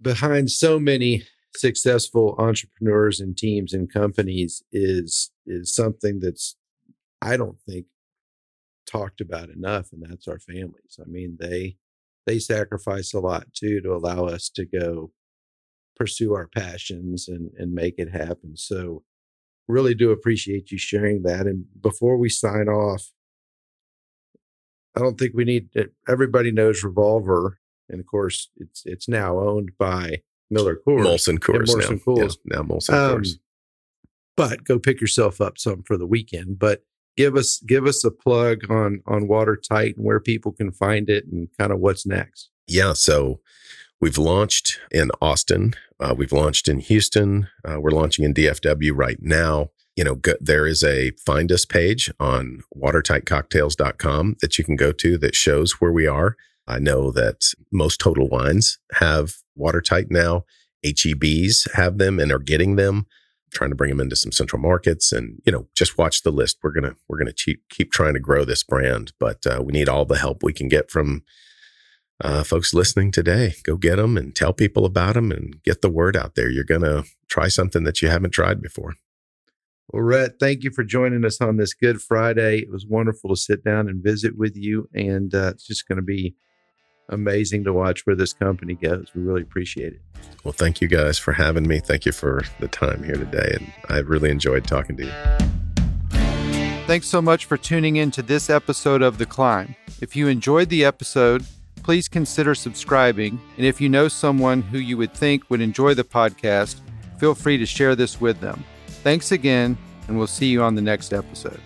behind so many successful entrepreneurs and teams and companies is is something that's I don't think talked about enough, and that's our families. I mean, they they sacrifice a lot too to allow us to go pursue our passions and and make it happen. So really do appreciate you sharing that. And before we sign off, I don't think we need everybody knows Revolver, and of course it's it's now owned by Miller Coors. Molson Coors Molson now. Coors. Yeah, now Molson Um, Coors. but go pick yourself up some for the weekend. But give us give us a plug on on Watertight and where people can find it and kind of what's next. Yeah. So we've launched in Austin. Uh, we've launched in Houston. Uh, we're launching in DFW right now. You know, go, there is a find us page on watertightcocktails.com that you can go to that shows where we are. I know that most total wines have watertight now. HEBs have them and are getting them. Trying to bring them into some central markets, and you know, just watch the list. We're gonna we're gonna keep keep trying to grow this brand, but uh, we need all the help we can get from uh, folks listening today. Go get them and tell people about them and get the word out there. You're gonna try something that you haven't tried before. Well, Rhett, thank you for joining us on this Good Friday. It was wonderful to sit down and visit with you, and uh, it's just to be amazing to watch where this company goes. We really appreciate it. Well, thank you guys for having me. Thank you for the time here today, and I really enjoyed talking to you. Thanks so much for tuning in to this episode of The Climb. If you enjoyed the episode, please consider subscribing. And if you know someone who you would think would enjoy the podcast, feel free to share this with them. Thanks again, and we'll see you on the next episode.